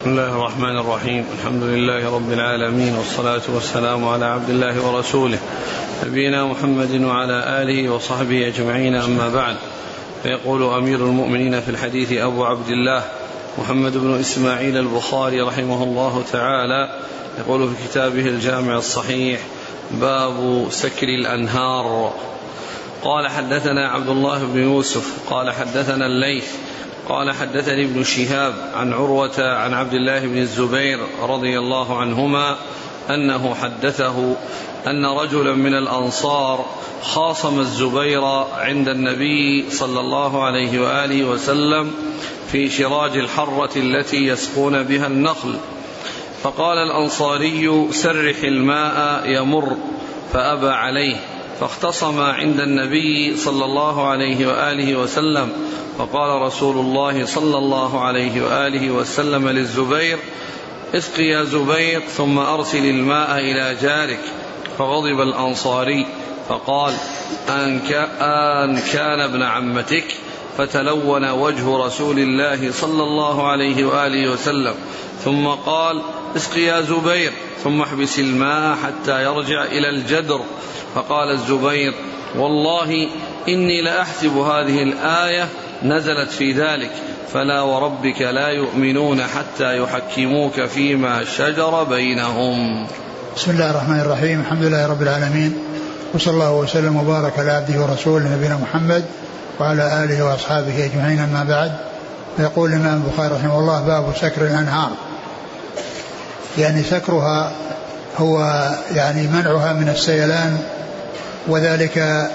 بسم الله الرحمن الرحيم. الحمد لله رب العالمين والصلاة والسلام على عبد الله ورسوله نبينا محمد وعلى آله وصحبه أجمعين. أما بعد فيقول أمير المؤمنين في الحديث أبو عبد الله محمد بن إسماعيل البخاري رحمه الله تعالى يقول في كتابه الجامع الصحيح باب سكر الأنهار. قال حدثنا عبد الله بن يوسف قال حدثنا الليث قال حدثني ابن شهاب عن عروة عن عبد الله بن الزبير رضي الله عنهما أنه حدثه أن رجلا من الأنصار خاصم الزبير عند النبي صلى الله عليه وآله وسلم في شراج الحرة التي يسقون بها النخل. فقال الأنصاري سرح الماء يمر فأبى عليه. فاختصم عند النبي صلى الله عليه وآله وسلم فقال رسول الله صلى الله عليه وآله وسلم للزبير اسق يا زبير ثم أرسل الماء إلى جارك. فغضب الأنصاري فقال أن كان ابن عمتك؟ فتلون وجه رسول الله صلى الله عليه وآله وسلم. ثم قال اسق يا زبير ثم احبس الماء حتى يرجع إلى الجدر. فقال الزبير والله إني لأحسب هذه الآية نزلت في ذلك فلا وربك لا يؤمنون حتى يحكموك فيما شجر بينهم. بسم الله الرحمن الرحيم الحمد لله رب العالمين وصلى الله وسلم وبارك على عبده ورسوله نبينا محمد وعلى آله وأصحابه أجمعين أما بعد. فيقول الإمام البخاري رحمه الله باب سكر الأنهار. يعني سكرها هو يعني منعها من السيلان وذلك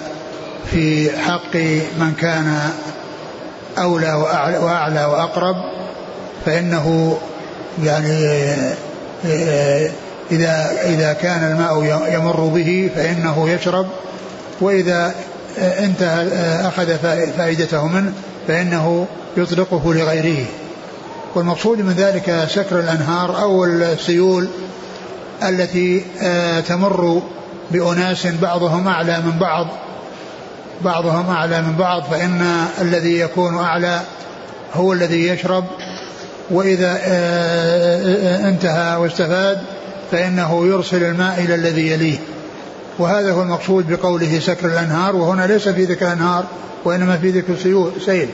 في حق من كان أولى وأعلى وأقرب فإنه يعني إذا إذا كان الماء يمر به فإنه يشرب وإذا انتهى أخذ فائدته منه فإنه يطلقه لغيره. والمقصود من ذلك سكر الأنهار أو السيول التي تمر بأناس بعضهم أعلى من بعض. بعضهم أعلى من بعض فإن الذي يكون أعلى هو الذي يشرب. وإذا انتهى واستفاد فإنه يرسل الماء إلى الذي يليه. وهذا هو المقصود بقوله سكر الأنهار وهنا ليس في ذكر الأنهار وإنما في ذكر سيل.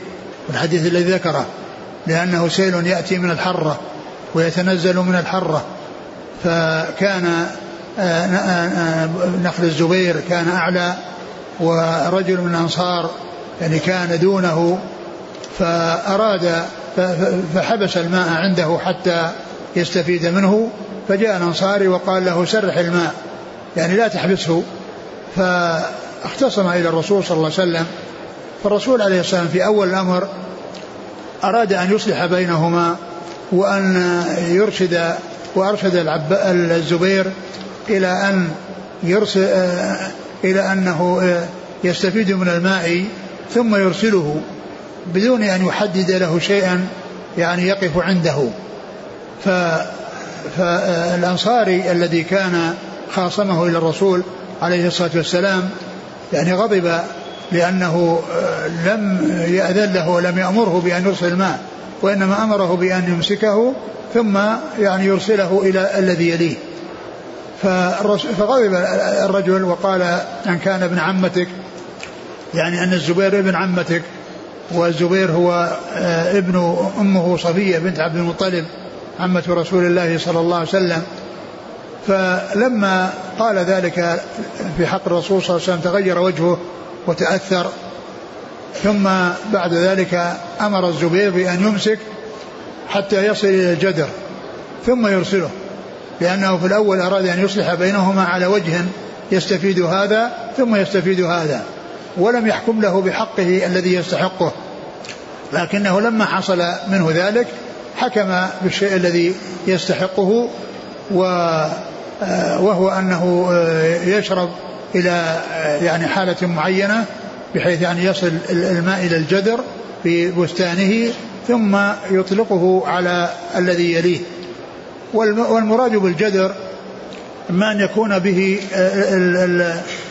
الحديث الذي ذكره لأنه سيل يأتي من الحرة ويتنزل من الحرة. فكان نخل الزبير كان أعلى ورجل من الأنصار يعني كان دونه فأراد فحبس الماء عنده حتى يستفيد منه فجاء الأنصاري وقال له سرح الماء. يعني لا تحبسه. فاختصم إلى الرسول صلى الله عليه وسلم. فالرسول عليه الصلاة والسلام في أول الأمر أراد أن يصلح بينهما وأن يرشد وأرشد الزبير إلى أن يرسل إلى أنه يستفيد من الماء ثم يرسله بدون أن يحدد له شيئا يعني يقف عنده. ف فالأنصاري الذي كان خاصمه إلى الرسول عليه الصلاة والسلام يعني غضب لأنه لم يأذن له ولم يأمره بأن يرسل الماء وإنما أمره بأن يمسكه ثم يعني يرسله إلى الذي يليه. فغضب الرجل وقال أن كان ابن عمتك يعني أن الزبير ابن عمتك والزبير هو ابن أمه صفية بنت عبد المطلب عمة رسول الله صلى الله عليه وسلم. فلما قال ذلك في حق الرسول صلى الله عليه وسلم تغير وجهه وتأثر. ثم بعد ذلك أمر الزبير بأن يمسك حتى يصل إلى الجدر ثم يرسله لأنه في الأول أراد أن يصلح بينهما على وجه يستفيد هذا ثم يستفيد هذا ولم يحكم له بحقه الذي يستحقه. لكنه لما حصل منه ذلك حكم بالشيء الذي يستحقه وهو أنه يشرب إلى يعني حالة معينة بحيث يعني يصل الماء إلى الجدر في بستانه ثم يطلقه على الذي يليه. والمراد بالجدر ما أن يكون به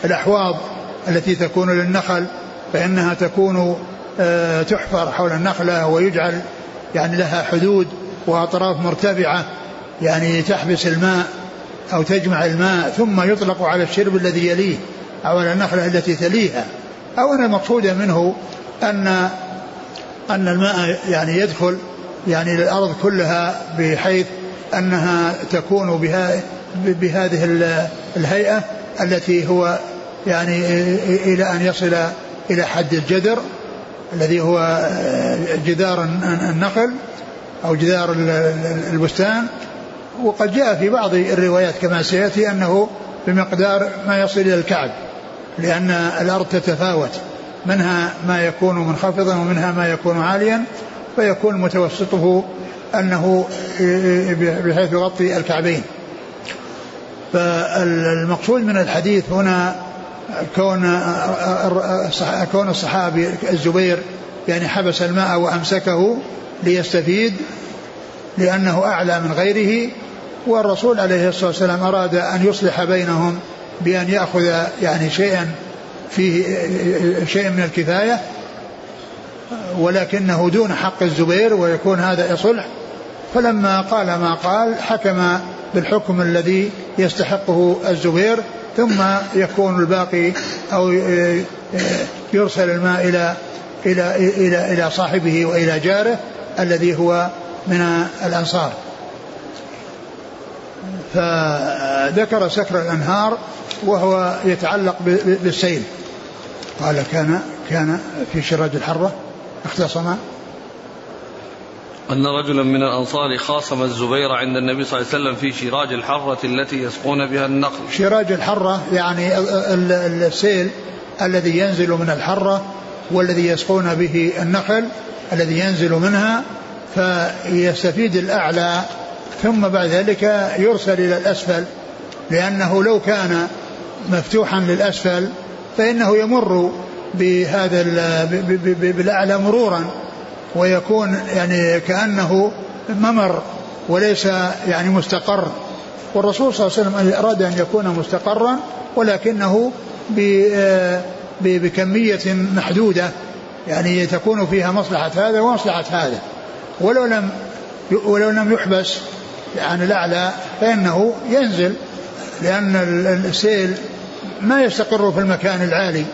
الأحواض التي تكون للنخل فإنها تكون تحفر حول النخلة ويجعل يعني لها حدود وأطراف مرتفعة يعني تحبس الماء. أو تجمع الماء ثم يطلق على الشرب الذي يليه أو على النخلة التي تليها. أو أن المقصود منه أن أن الماء يعني يدخل يعني الأرض كلها بحيث أنها تكون بها بهذه الهيئة التي هو يعني إلى أن يصل إلى حد الجدر الذي هو جدار النخل أو جدار البستان. وقد جاء في بعض الروايات كما سيأتي أنه بمقدار ما يصل إلى الكعب لأن الأرض تتفاوت منها ما يكون منخفضا ومنها ما يكون عاليا فيكون متوسطه أنه بحيث يغطي الكعبين. فالمقصود من الحديث هنا كون كون الصحابي الزبير يعني حبس الماء وأمسكه ليستفيد لأنه أعلى من غيره والرسول عليه الصلاة والسلام أراد أن يصلح بينهم بأن يأخذ يعني شيئا فيه شيء من الكفاية ولكنه دون حق الزبير ويكون هذا صلح فلما قال ما قال حكم بالحكم الذي يستحقه الزبير ثم يكون الباقي أو يرسل الماء إلى إلى إلى إلى صاحبه وإلى جاره الذي هو من الأنصار. فذكر سكر الأنهار وهو يتعلق بالسيل. قال كان كان في شراج الحرة اختصم أن رجلا من الأنصار خاصم الزبير عند النبي صلى الله عليه وسلم في شراج الحرة التي يسقون بها النخل شراج الحرة يعني السيل الذي ينزل من الحرة والذي يسقون به النخل الذي ينزل منها فيستفيد الأعلى ثم بعد ذلك يرسل إلى الأسفل لأنه لو كان مفتوحا للأسفل فإنه يمر بهذا بالأعلى مرورا ويكون يعني كأنه ممر وليس يعني مستقر. والرسول صلى الله عليه وسلم أراد أن يكون مستقرا ولكنه بكمية محدودة يعني تكون فيها مصلحة هذا ومصلحة هذا. ولو لم ولو لم يحبس عن الأعلى فإنه ينزل لأن السيل ما يستقر في المكان العالي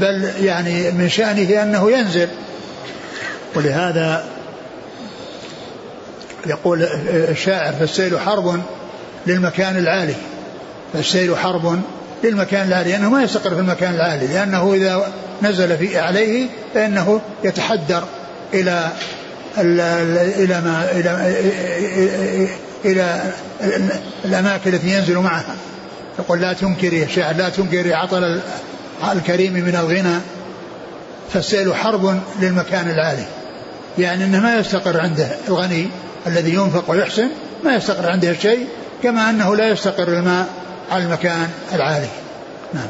بل يعني من شأنه أنه ينزل. ولهذا يقول الشاعر فالسيل حرب للمكان العالي فالسيل حرب للمكان العالي لأنه ما يستقر في المكان العالي لأنه إذا نزل في عليه فإنه يتحدر إلى إلى ما إلى إلى الأماكن التي ينزل معها. يقول لا تنكري الشاعر لا تنكري عطل الكريم من الغنى. فالسيل حرب للمكان العالي. يعني إنه ما يستقر عنده الغني الذي ينفق ويحسن ما يستقر عنده شيء كما أنه لا يستقر الماء على المكان العالي. نعم.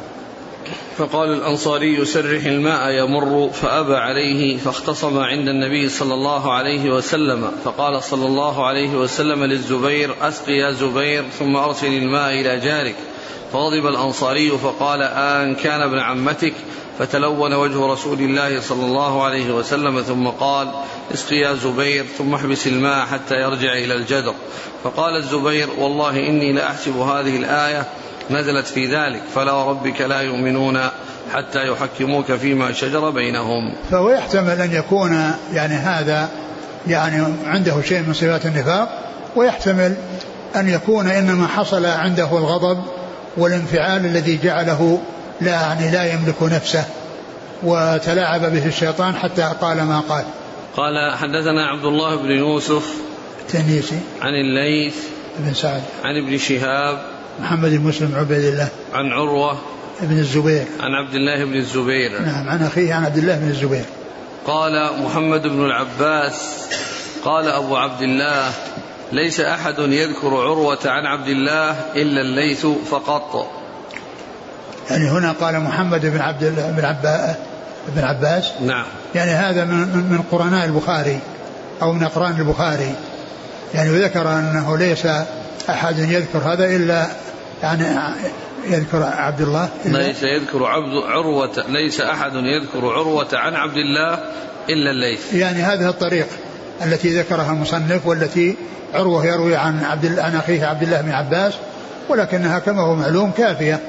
فقال الأنصاري سرح الماء يمر. فأبى عليه فاختصم عند النبي صلى الله عليه وسلم. فقال صلى الله عليه وسلم للزبير أسق يا زبير ثم أرسل الماء إلى جارك. فغضب الأنصاري فقال آن كان ابن عمتك. فتلون وجه رسول الله صلى الله عليه وسلم ثم قال اسق يا زبير ثم احبس الماء حتى يرجع إلى الجدر. فقال الزبير والله إني لأحسب هذه الآية نزلت في ذلك. فلا وربك لا يؤمنون حتى يحكموك فيما شجر بينهم. فهو يحتمل أن يكون يعني هذا يعني عنده شيء من صفات النفاق ويحتمل أن يكون إنما حصل عنده الغضب والانفعال الذي جعله لا يعني لا يملك نفسه وتلاعب به الشيطان حتى قال ما قال. قال حدثنا عبد الله بن يوسف التنيسي عن الليث بن سعد. عن ابن شهاب محمد بن مسلم عبيد الله. عن عروة بن الزبير. عن عبد الله بن الزبير. نعم عن أخيه عن عبد الله بن الزبير. قال محمد بن العباس قال أبو عبد الله ليس أحد يذكر عروة عن عبد الله إلا الليث فقط. يعني هنا قال محمد بن عبد الله بن عباس بن عباس. نعم. يعني هذا من من قرناء البخاري أو من أقران البخاري. يعني وذكر أنه ليس أحد يذكر هذا إلا يعني يذكر عبد الله ليس يذكر عبد عروة ليس أحد يذكر عروة عن عبد الله إلا الليث. يعني هذا الطريق التي ذكرها المصنف والتي عروة يروي عن عبد عن أخيه عبد الله بن عباس ولكنها كما هو معلوم كافية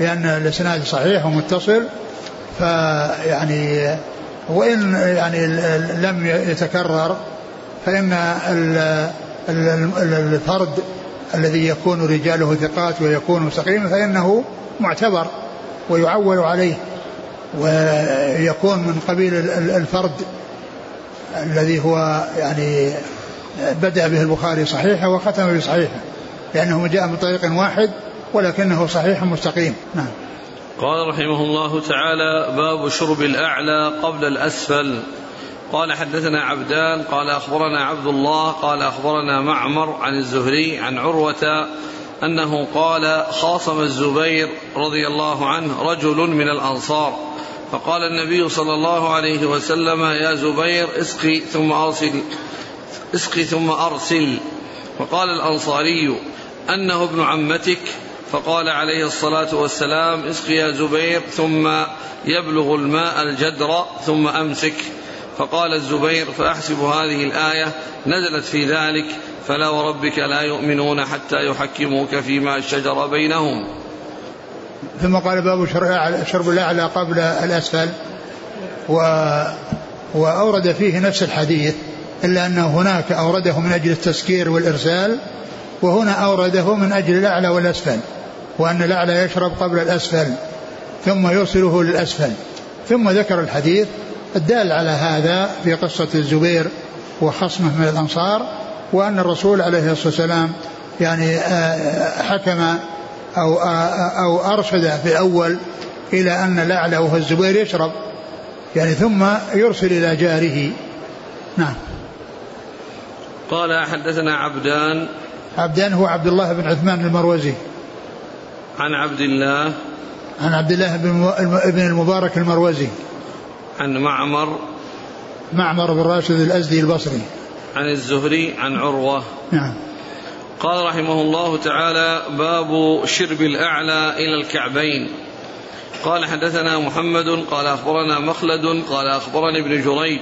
لأن الإسناد صحيح ومتصل فيعني وإن يعني لم يتكرر فإن الفرد الذي يكون رجاله ثقات ويكون سقيما فإنه معتبر ويعول عليه ويكون من قبيل الفرد الذي هو يعني بدأ به البخاري صحيحة وختم بصحيحة لأنه جاء من طريق واحد ولكنه صحيح مستقيم. نعم. قال رحمه الله تعالى باب شرب الأعلى قبل الأسفل. قال حدثنا عبدان قال أخبرنا عبد الله قال أخبرنا معمر عن الزهري عن عروة أنه قال خاصم الزبير رضي الله عنه رجل من الأنصار فقال النبي صلى الله عليه وسلم يا زبير اسقي ثم أرسل اسقي ثم أرسل. فقال الأنصاري أنه ابن عمتك فقال عليه الصلاة والسلام اسق يا زبير ثم يبلغ الماء الجدر ثم أمسك. فقال الزبير فأحسب هذه الآية نزلت في ذلك فلا وربك لا يؤمنون حتى يحكموك فيما شجر بينهم. ثم قال باب شرب الأعلى قبل الأسفل. و وأورد فيه نفس الحديث إلا أنه هناك أورده من أجل التسكير والإرسال وهنا أورده من أجل الأعلى والأسفل وأن الأعلى يشرب قبل الأسفل ثم يرسله للأسفل. ثم ذكر الحديث الدال على هذا في قصة الزبير وخصمه من الأنصار وأن الرسول عليه الصلاة والسلام يعني آه، حكم أو آه، أو أرشد في الأول إلى أن الأعلى وهو الزبير يشرب. يعني ثم يرسل إلى جاره. نعم. قال حدثنا عبدان. عبدان هو عبد الله بن عثمان المروزي. عن عبد الله. عن عبد الله بن المبارك المروزي. عن معمر معمر بن راشد الأزدي البصري. عن الزهري عن عروة. نعم. قال رحمه الله تعالى باب شرب الأعلى إلى الكعبين. قال حدثنا محمد قال أخبرنا مخلد قال أخبرني ابن جريج.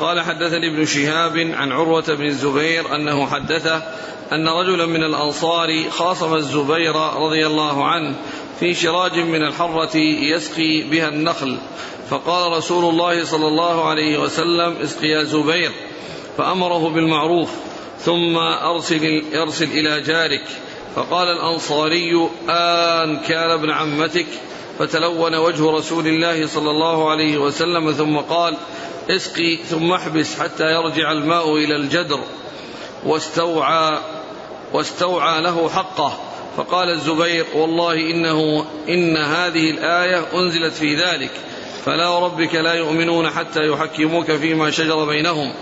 قال حدثني ابن شهاب عن عروة بن الزبير أنه حدثه أن رجلا من الأنصار خاصم الزبير رضي الله عنه في شراج من الحرة يسقي بها النخل. فقال رسول الله صلى الله عليه وسلم اسقي يا زبير. فأمره بالمعروف ثم أرسل, أرسل إلى جارك. فقال الأنصاري آن كان ابن عمتك. فتلون وجه رسول الله صلى الله عليه وسلم ثم قال اسقي ثم احبس حتى يرجع الماء إلى الجدر. واستوعى واستوعى له حقه. فقال الزبير والله إنه إن هذه الآية أنزلت في ذلك فلا وربك لا يؤمنون حتى يحكموك فيما شجر بينهم.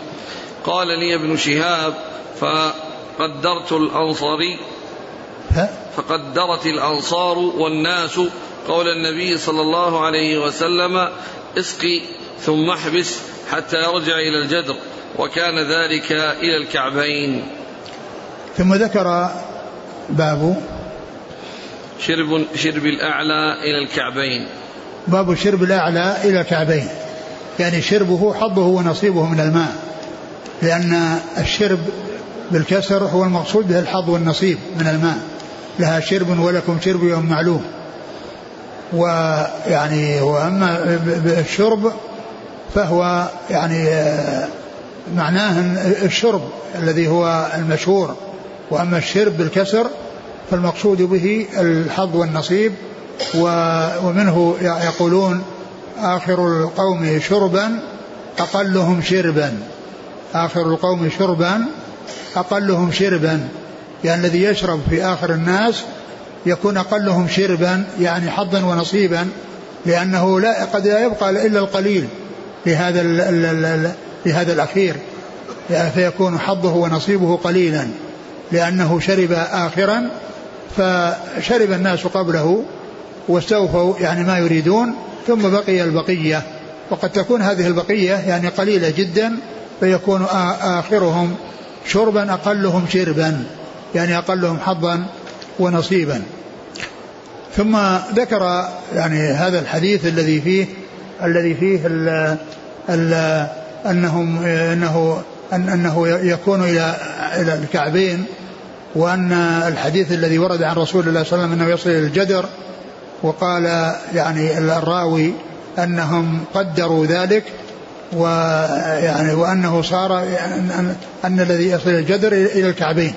قال لي ابن شهاب فقدرت الأنصاري فقدرت الأنصار والناس قول النبي صلى الله عليه وسلم اسقي ثم احبس حتى يرجع إلى الجدر وكان ذلك إلى الكعبين. ثم ذكر باب شرب شرب الأعلى إلى الكعبين. باب شرب الأعلى إلى الكعبين. يعني شربه حظه ونصيبه من الماء. لأن الشرب بالكسر هو المقصود به الحظ والنصيب من الماء. لها شرب ولكم شرب يوم معلوم. ويعني وأما الشرب فهو يعني معناه الشرب الذي هو المشهور. وأما الشرب بالكسر فالمقصود به الحظ والنصيب ومنه يقولون آخر القوم شربا أقلهم شربا. آخر القوم شربا أقلهم شربا. يعني الذي يشرب في آخر الناس يكون أقلهم شربا يعني حظا ونصيبا لأنه لا قد لا يبقى إلا القليل لهذا لهذا الأخير. فيكون حظه ونصيبه قليلا لأنه شرب آخرا فشرب الناس قبله واستوفوا يعني ما يريدون ثم بقي البقية. وقد تكون هذه البقية يعني قليلة جدا فيكون آخرهم شربا أقلهم شربا يعني أقلهم حظا ونصيبا. ثم ذكر يعني هذا الحديث الذي فيه الذي فيه ال ال أنهم إنه أنه يكون إلى إلى الكعبين. وأن الحديث الذي ورد عن رسول الله صلى الله عليه وسلم أنه يصل إلى الجدر وقال يعني الراوي أنهم قدروا ذلك ويعني وأنه صار أن, أن الذي يصل إلى الجدر إلى الكعبين.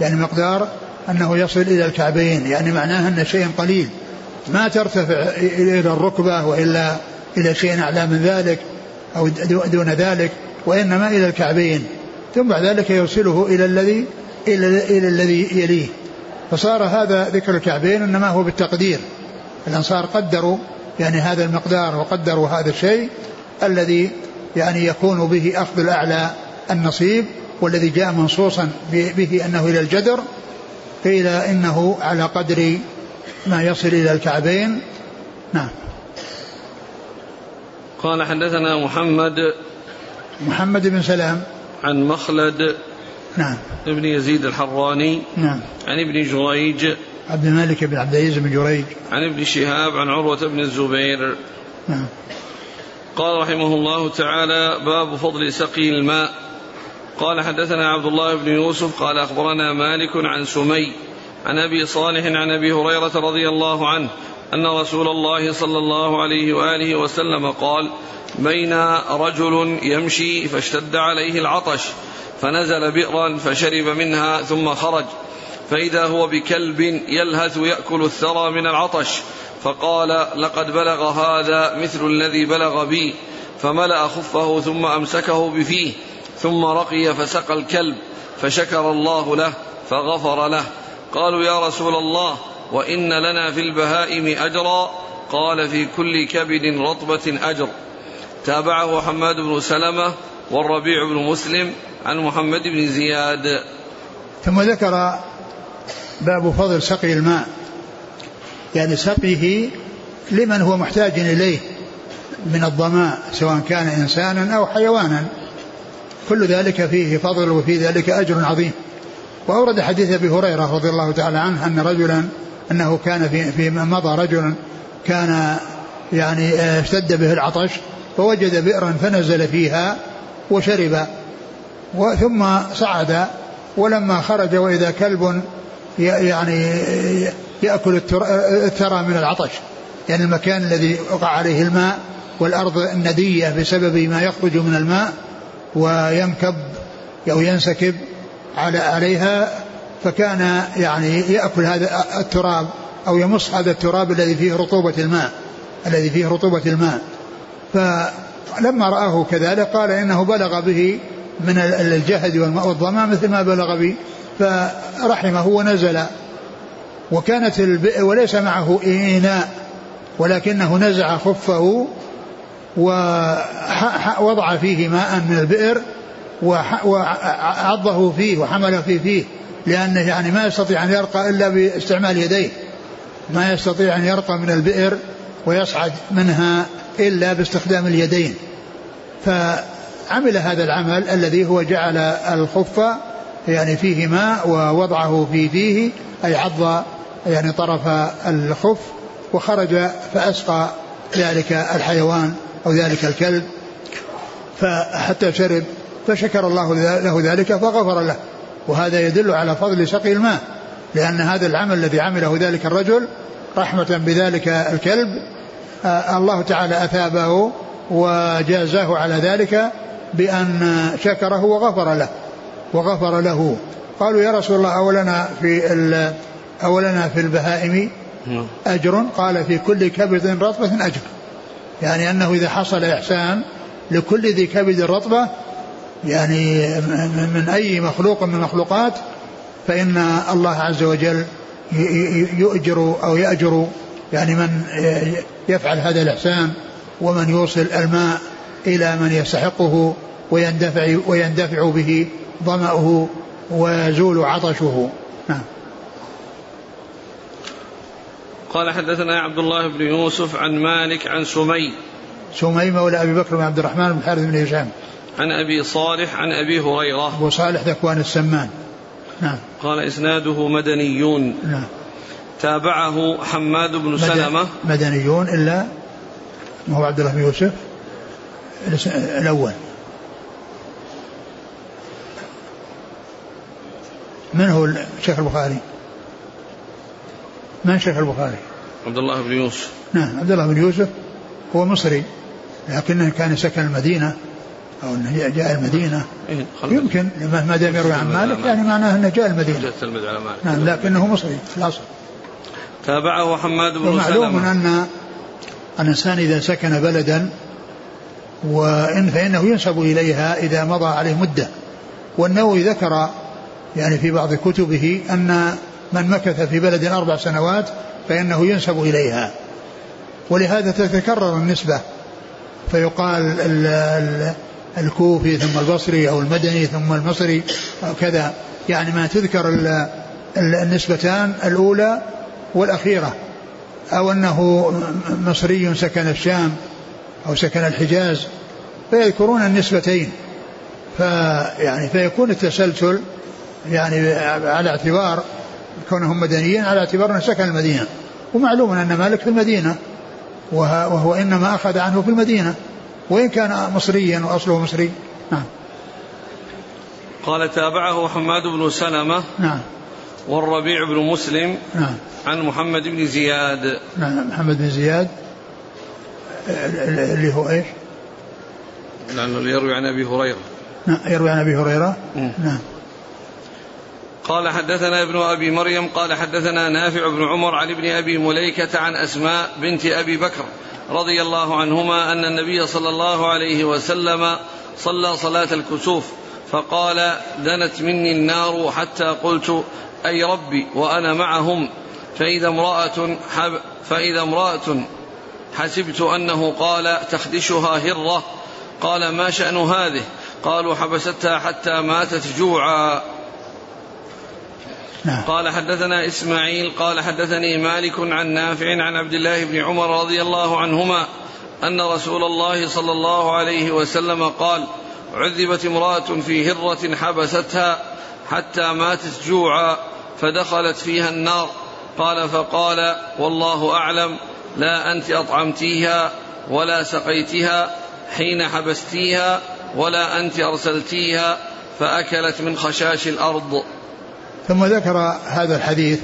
يعني مقدار أنه يصل إلى الكعبين. يعني معناه أن شيء قليل. ما ترتفع إلى الركبة وإلا إلى شيء أعلى من ذلك أو دون ذلك وإنما إلى الكعبين. ثم بعد ذلك يوصله إلى الذي إلى, إلى الذي يليه. فصار هذا ذكر الكعبين إنما هو بالتقدير. الأنصار قدروا يعني هذا المقدار وقدروا هذا الشيء الذي يعني يكون به أخذ الأعلى النصيب والذي جاء منصوصا به أنه إلى الجدر. قيل إنه على قدر ما يصل إلى الكعبين. نعم. قال حدثنا محمد محمد بن سلام. عن مخلد نعم. ابن يزيد الحراني. نعم. عن ابن جريج. عبد الملك بن عبد العزيز بن جريج. عن ابن شهاب عن عروة بن الزبير. نعم. قال رحمه الله تعالى باب فضل سقي الماء. قال حدثنا عبد الله بن يوسف قال أخبرنا مالك عن سمي عن أبي صالح عن أبي هريرة رضي الله عنه أن رسول الله صلى الله عليه وآله وسلم قال بين رجل يمشي فاشتد عليه العطش فنزل بئرا فشرب منها ثم خرج. فإذا هو بكلب يلهث يأكل الثرى من العطش. فقال لقد بلغ هذا مثل الذي بلغ بي. فملأ خفه ثم أمسكه بفيه ثم رقي فسقى الكلب فشكر الله له فغفر له. قالوا يا رسول الله وإن لنا في البهائم أجرا. قال في كل كبد رطبة أجر. تابعه حماد بن سلمة والربيع بن مسلم عن محمد بن زياد. ثم ذكر باب فضل سقي الماء. يعني سقيه لمن هو محتاج إليه من الظماء سواء كان إنسانا أو حيوانا. كل ذلك فيه فضل وفي ذلك أجر عظيم. وأورد حديث أبي هريرة رضي الله تعالى عنه أن رجلا أنه كان في في مضى رجل كان يعني اشتد به العطش فوجد بئرا فنزل فيها وشرب ثم صعد ولما خرج وإذا كلب يعني يأكل الثرى من العطش. يعني المكان الذي وقع عليه الماء والأرض الندية بسبب ما يخرج من الماء وينكب أو ينسكب على عليها فكان يعني يأكل هذا التراب أو يمص هذا التراب الذي فيه رطوبة الماء الذي فيه رطوبة الماء. فلما رآه كذلك قال إنه بلغ به من الجهد والظما مثل ما بلغ بي فرحمه ونزل. وكانت البئر وليس معه إناء ولكنه نزع خفه ووضع فيه ماء من البئر وعضه فيه وحمله فيه فيه لأنه يعني ما يستطيع أن يرقى إلا باستعمال يديه. ما يستطيع أن يرقى من البئر. ويصعد منها إلا باستخدام اليدين. فعمل هذا العمل الذي هو جعل الخف يعني فيه ماء ووضعه في فيه أي عض يعني طرف الخف وخرج فأسقى ذلك الحيوان أو ذلك الكلب. فحتى شرب فشكر الله له ذلك فغفر له. وهذا يدل على فضل سقي الماء لأن هذا العمل الذي عمله ذلك الرجل رحمة بذلك الكلب الله تعالى أثابه وجازاه على ذلك بأن شكره وغفر له وغفر له. قالوا يا رسول الله أولنا في أولنا في البهائم نعم. أجر؟ قال في كل كبد رطبة أجر. يعني أنه إذا حصل إحسان لكل ذي كبد رطبة يعني من أي مخلوق من المخلوقات فإن الله عز وجل يؤجر أو يأجر يعني من يفعل هذا الإحسان ومن يوصل الماء إلى من يستحقه ويندفع ويندفع به ظمأه ويزول عطشه. نعم. قال حدثنا عبد الله بن يوسف عن مالك عن سمي. سمي مولى أبي بكر بن عبد الرحمن بن حارث بن هشام. عن أبي صالح عن أبي هريرة. أبو صالح ذكوان السمان. نعم. قال إسناده مدنيون. نعم. تابعه حماد بن سلمة. مدنيون إلا ما هو عبد الله بن يوسف. الأول. من هو الشيخ البخاري؟ من شيخ البخاري؟ عبد الله بن يوسف. نعم عبد الله بن يوسف هو مصري لكنه كان سكن المدينة أو أنه جاء المدينة. إيه يمكن ما دام يروي عن مالك يعني معناه أنه جاء المدينة. نعم لكنه مصري في الأصل. تابعه حماد بن ومعلوم أن الإنسان إذا سكن بلدا وإن فإنه ينسب إليها إذا مضى عليه مدة. والنووي ذكر يعني في بعض كتبه أن من مكث في بلد أربع سنوات فإنه ينسب إليها. ولهذا تتكرر النسبة. فيقال ال ال الكوفي ثم البصري أو المدني ثم المصري أو كذا. يعني ما تذكر النسبتان. الأولى والأخيرة أو أنه مصري سكن الشام أو سكن الحجاز فيذكرون النسبتين. فيعني فيكون التسلسل يعني على اعتبار كونهم مدنيين على اعتبار أنه سكن المدينة. ومعلوم أن مالك في المدينة وهو إنما أخذ عنه في المدينة. وإن كان مصريا وأصله مصري نعم. قال تابعه حماد بن سلمة. نعم. والربيع بن مسلم نعم. عن محمد بن زياد. نعم محمد بن زياد. اللي هو إيش؟ لأنه يروي عن أبي هريرة. نعم يروي عن أبي هريرة. نعم. قال حدثنا ابن أبي مريم قال حدثنا نافع بن عمر عن ابن أبي مليكة عن أسماء بنت أبي بكر رضي الله عنهما أن النبي صلى الله عليه وسلم صلى صلاة الكسوف فقال دنت مني النار حتى قلت أي ربي وأنا معهم فإذا امرأة حب فإذا امرأة حسبت أنه قال تخدشها هرة قال ما شأن هذه قالوا حبستها حتى ماتت جوعا نعم. قال حدثنا إسماعيل قال حدثني مالك عن نافع عن عبد الله بن عمر رضي الله عنهما أن رسول الله صلى الله عليه وسلم قال عذبت امرأة في هرة حبستها حتى ماتت جوعا فدخلت فيها النار. قال فقال والله أعلم لا أنت أطعمتيها ولا سقيتها حين حبستيها ولا أنت أرسلتيها فأكلت من خشاش الأرض. ثم ذكر هذا الحديث.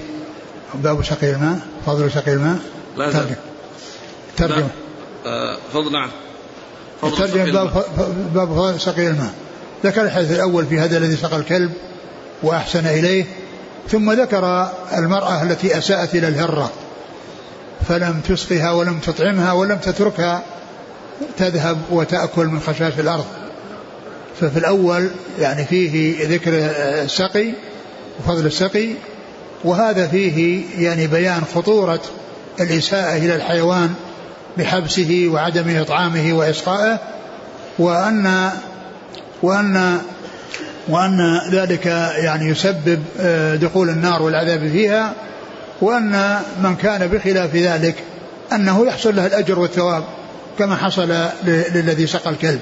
باب سقي الماء فضل سقي الماء. لا ترجم. ترجم. آه فضل نعم. ترجم باب, باب سقي الماء. ذكر الحديث الأول في هذا الذي سقى الكلب وأحسن إليه. ثم ذكر المرأة التي أساءت إلى الهرة فلم تسقها ولم تطعمها ولم تتركها تذهب وتأكل من خشاش الأرض. ففي الأول يعني فيه ذكر السقي وفضل السقي وهذا فيه يعني بيان خطورة الإساءة إلى الحيوان بحبسه وعدم إطعامه وإسقائه وأن وأن وأن ذلك يعني يسبب آه، دخول النار والعذاب فيها وأن من كان بخلاف ذلك أنه يحصل له الأجر والثواب كما حصل للذي سقى الكلب.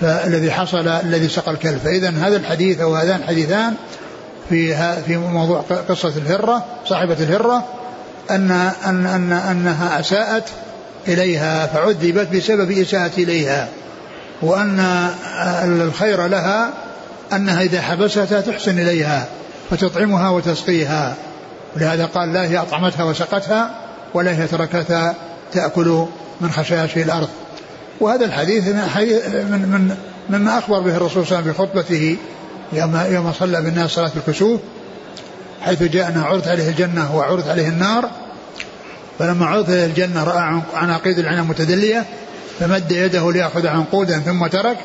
فالذي حصل الذي سقى الكلب. فإذا هذا الحديث أو هذان الحديثان في في موضوع قصة الهرة صاحبة الهرة أن أن أن أنها أساءت إليها فعذبت بسبب إساءة إليها وأن الخير لها أنها إذا حبستها تحسن إليها فتطعمها وتسقيها. ولهذا قال لا هي أطعمتها وسقتها ولا هي تركتها تأكل من خشاش الأرض. وهذا الحديث من من مما أخبر به الرسول صلى الله عليه وسلم في خطبته يوم يوم صلى بالناس صلاة الكسوف حيث جاءنا عرض عليه الجنة وعرض عليه النار. فلما عرض عليه الجنة رأى عناقيد العنب متدلية فمد يده ليأخذ عنقودا ثم ترك.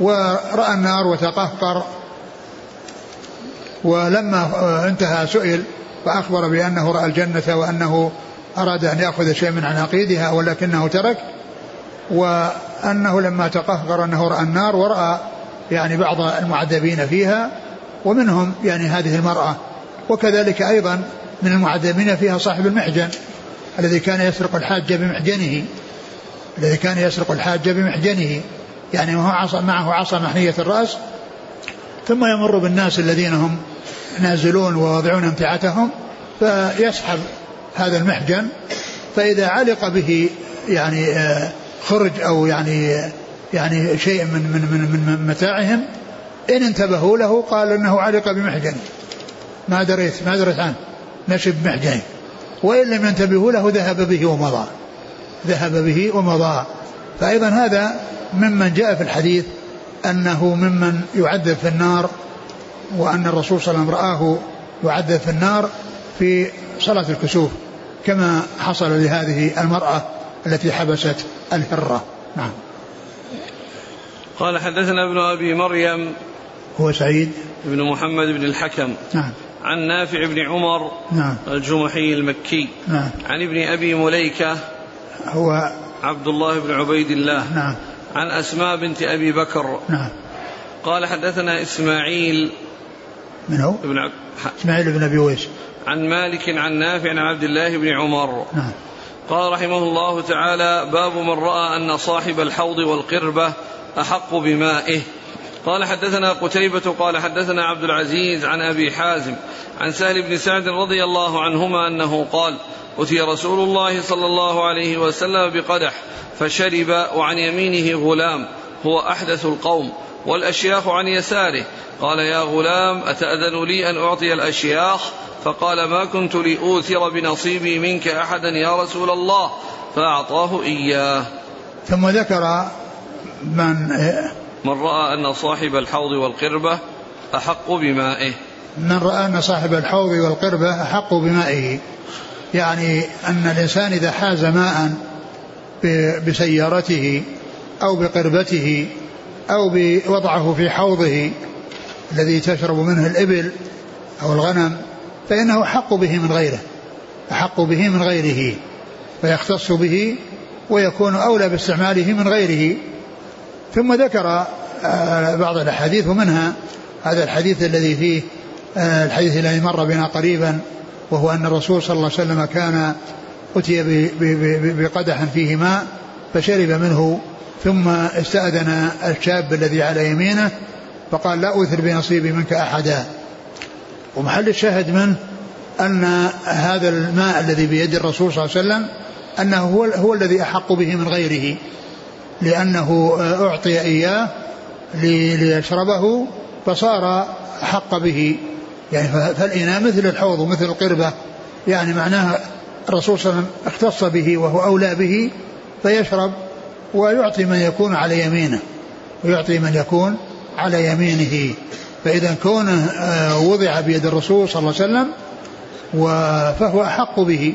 ورأى النار وتقهقر. ولما انتهى سئل فأخبر بأنه رأى الجنة وأنه أراد أن يأخذ شيء من عناقيدها ولكنه ترك وأنه لما تقهقر أنه رأى النار ورأى يعني بعض المعذبين فيها ومنهم يعني هذه المرأة. وكذلك أيضا من المعذبين فيها صاحب المحجن الذي كان يسرق الحاج بمحجنه الذي كان يسرق الحاج بمحجنه. يعني وهو عصا معه عصا محنية الرأس ثم يمر بالناس الذين هم نازلون وواضعون أمتعتهم فيسحب هذا المحجن فإذا علق به يعني آه، خرج أو يعني يعني شيء من من من, من متاعهم إن انتبهوا له قال إنه علق بمحجن. ما دريت ما دريت عنه. نشب محجن وإن لم ينتبهوا له ذهب به ومضى ذهب به ومضى فأيضا هذا ممن جاء في الحديث أنه ممن يعذب في النار وأن الرسول صلى الله عليه وسلم رآه يعذب في النار في صلاة الكسوف كما حصل لهذه المرأة التي حبست الهرة نعم. قال حدثنا ابن أبي مريم هو سعيد. بن محمد بن الحكم. نعم. عن نافع بن عمر نعم. الجمحي المكي. نعم. عن ابن أبي مليكة هو عبد الله بن عبيد الله. نعم. عن أسماء بنت أبي بكر. نعم. قال حدثنا إسماعيل من هو؟ بن عبد إسماعيل بن أبي ويس. عن مالك عن نافع عن عبد الله بن عمر. نعم. قال رحمه الله تعالى باب من رأى أن صاحب الحوض والقربة أحق بمائه. قال حدثنا قتيبة قال حدثنا عبد العزيز عن أبي حازم عن سهل بن سعد رضي الله عنهما أنه قال أتي رسول الله صلى الله عليه وسلم بقدح فشرب وعن يمينه غلام هو أحدث القوم والأشياخ عن يساره. قال يا غلام أتأذن لي أن أعطي الأشياخ؟ فقال ما كنت لأوثر بنصيبي منك أحدا يا رسول الله فأعطاه إياه. ثم ذكر من من رأى أن صاحب الحوض والقربة أحق بمائه. من رأى أن صاحب الحوض والقربة أحق بمائه. يعني أن الإنسان إذا حاز ماء بسيارته أو بقربته أو بوضعه في حوضه الذي تشرب منه الإبل أو الغنم فإنه أحق به من غيره أحق به من غيره فيختص به ويكون أولى باستعماله من غيره. ثم ذكر آه، بعض الأحاديث ومنها هذا الحديث الذي فيه آه، الحديث الذي مر بنا قريبا وهو أن الرسول صلى الله عليه وسلم كان أتي بقدح فيه ماء فشرب منه ثم استأذن الشاب الذي على يمينه فقال لا أوثر بنصيبي منك أحدا. ومحل الشاهد منه أن هذا الماء الذي بيد الرسول صلى الله عليه وسلم أنه هو, هو الذي أحق به من غيره لأنه أعطي إياه ليشربه فصار أحق به. يعني فالإناء مثل الحوض ومثل القربة. يعني معناها الرسول صلى الله عليه وسلم اختص به وهو أولى به فيشرب ويعطي من يكون على يمينه ويعطي من يكون على يمينه. فإذا كونه آه، وضع بيد الرسول صلى الله عليه وسلم فهو أحق به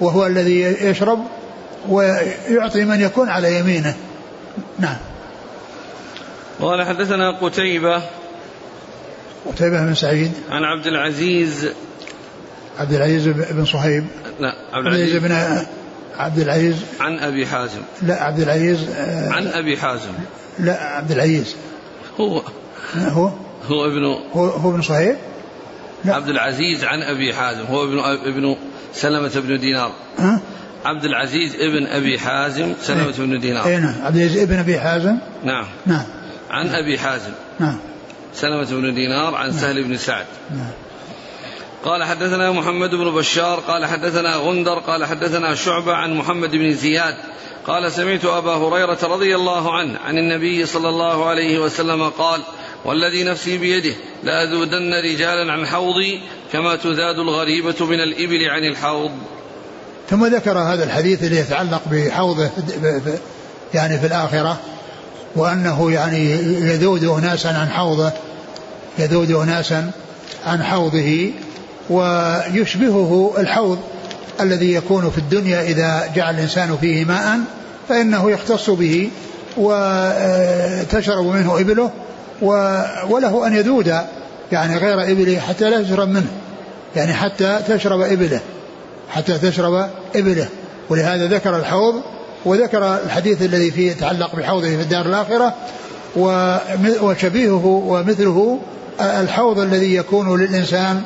وهو الذي يشرب ويعطي من يكون على يمينه. نعم. قال حدثنا قتيبة قتيبة بن سعيد. عن عبد العزيز. عبد العزيز بن صهيب. لا عبد العزيز بن عبد العزيز. عن أبي حازم. لا عبد العزيز آه، عن أبي حازم. لا عبد العزيز. هو. هو؟ هو ابن هو هو ابن صهيب؟ لا. عبد العزيز عن أبي حازم. هو ابن ابن سلمة بن دينار. ها؟ عبد العزيز ابن أبي حازم سلمة إيه؟ بن دينار. اي نعم. عبد العزيز ابن أبي حازم؟ نعم. نعم. عن أبي حازم. نعم. سلمة بن دينار عن. سهل بن سعد قال حدثنا محمد بن بشار قال حدثنا غندر قال حدثنا شعبة عن محمد بن زياد قال سمعت أبا هريرة رضي الله عنه عن النبي صلى الله عليه وسلم قال والذي نفسي بيده لأذودن رجالا عن حوضي كما تذاد الغريبة من الإبل عن الحوض ثم ذكر هذا الحديث الذي يتعلق بحوضه يعني في الآخرة وأنه يعني يذود أناسا عن حوضه يذود أناسا عن حوضه ويشبهه الحوض الذي يكون في الدنيا إذا جعل الإنسان فيه ماء فإنه يختص به وتشرب منه إبله وله أن يذود يعني غير إبله حتى لا تشرب منه يعني حتى تشرب إبله حتى تشرب إبله. ولهذا ذكر الحوض وذكر الحديث الذي فيه يتعلق بحوضه في الدار الآخرة وشبيهه ومثله الحوض الذي يكون للإنسان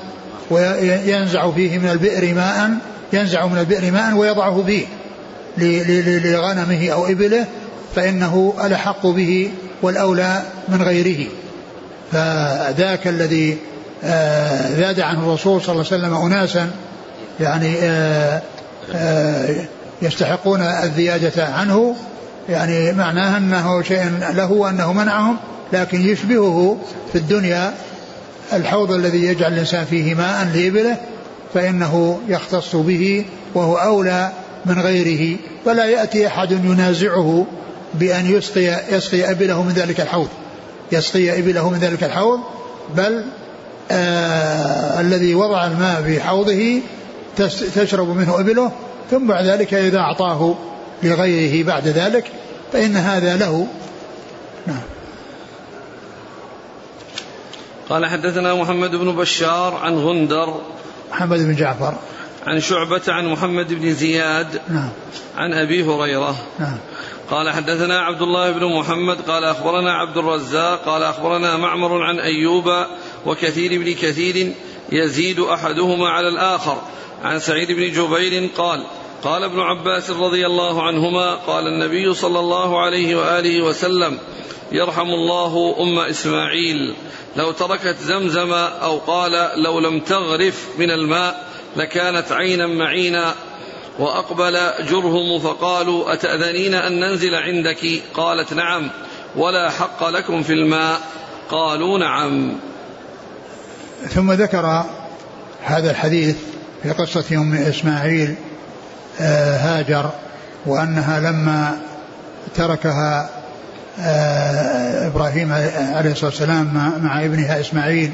وينزع فيه من البئر ماء ينزع من البئر ماء ويضعه فيه لغنمه أو إبله فإنه الأحق به والأولى من غيره. فذاك الذي زاد عنه الرسول صلى الله عليه وسلم أناسا يعني آه، آه، يستحقون الزيادة عنه يعني معناه أنه شيء له وأنه منعهم لكن يشبهه في الدنيا الحوض الذي يجعل الإنسان فيه ماء لإبله فإنه يختص به وهو أولى من غيره. فلا يأتي أحد ينازعه بأن يسقي يسقي إبله من ذلك الحوض. يسقي إبله من ذلك الحوض بل آه الذي وضع الماء في حوضه تشرب منه إبله ثم بعد ذلك إذا أعطاه لغيره بعد ذلك فإن هذا له. نعم. قال حدثنا محمد بن بشار عن غندر محمد بن جعفر. عن شعبة عن محمد بن زياد نعم. عن أبي هريرة. نعم. قال حدثنا عبد الله بن محمد قال أخبرنا عبد الرزاق قال أخبرنا معمر عن أيوب وكثير بن كثير يزيد أحدهما على الآخر. عن سعيد بن جبير قال قال ابن عباس رضي الله عنهما قال النبي صلى الله عليه وآله وسلم يرحم الله أم إسماعيل. لو تركت زمزم أو قال لو لم تغرف من الماء لكانت عينا معينا. وأقبل جرهم فقالوا أتأذنين أن ننزل عندك؟ قالت نعم. ولا حق لكم في الماء. قالوا نعم. ثم ذكر هذا الحديث في قصة أم إسماعيل آه، هاجر وأنها لما تركها آه، إبراهيم عليه الصلاة والسلام مع ابنها إسماعيل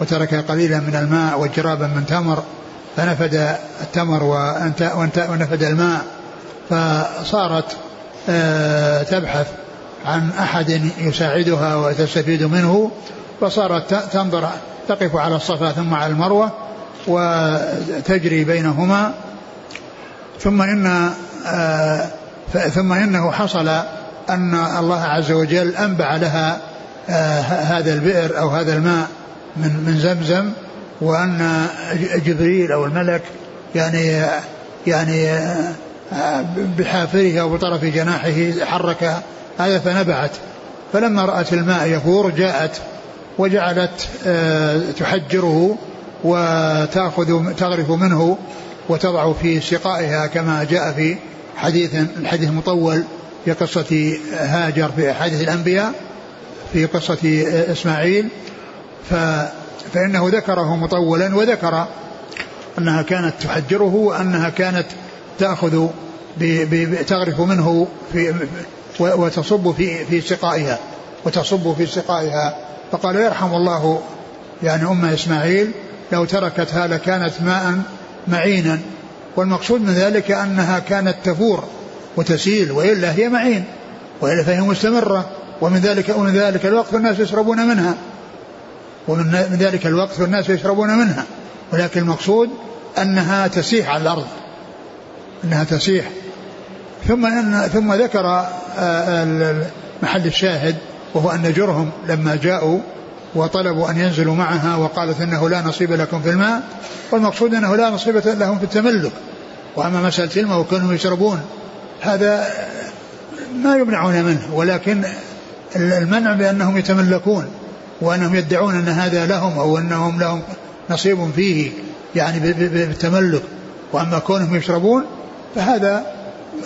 وترك قليلا من الماء وجرابا من تمر فنفد التمر ونفد الماء فصارت آه، تبحث عن أحد يساعدها وتستفيد منه فصارت تنظر تقف على الصفا ثم على المروة وتجري بينهما ثم إن آه، ثم إنه حصل أن الله عز وجل أنبع لها آه، هذا البئر أو هذا الماء من من زمزم وأن جبريل أو الملك يعني يعني آه، بحافره أو بطرف جناحه حرك هذا فنبعت. فلما رأت الماء يفور جاءت وجعلت تحجره وتأخذ تغرف منه وتضع في سقائها كما جاء في حديث الحديث المطول في قصة هاجر في حديث الأنبياء في قصة إسماعيل. ف فإنه ذكره مطولا وذكر أنها كانت تحجره وأنها كانت تأخذ تغرف منه في وتصب في في سقائها وتصب في سقائها فقال يرحم الله يعني أم إسماعيل لو تركتها لكانت ماء معينا. والمقصود من ذلك أنها كانت تفور وتسيل وإلا هي معين وإلا فهي مستمرة. ومن ذلك ومن ذلك الوقت الناس يشربون منها. ومن ذلك الوقت الناس يشربون منها. ولكن المقصود أنها تسيح على الأرض. أنها تسيح. ثم أن ثم ذكر آه، محل الشاهد وهو أن جرهم لما جاءوا وطلبوا أن ينزلوا معها وقالت إنه لا نصيب لكم في الماء والمقصود أنه لا نصيب لهم في التملك. وأما مسألة الماء وكانوا يشربون هذا ما يمنعون منه ولكن المنع بأنهم يتملكون وأنهم يدعون أن هذا لهم أو أنهم لهم نصيب فيه يعني بالتملك. وأما كونهم يشربون فهذا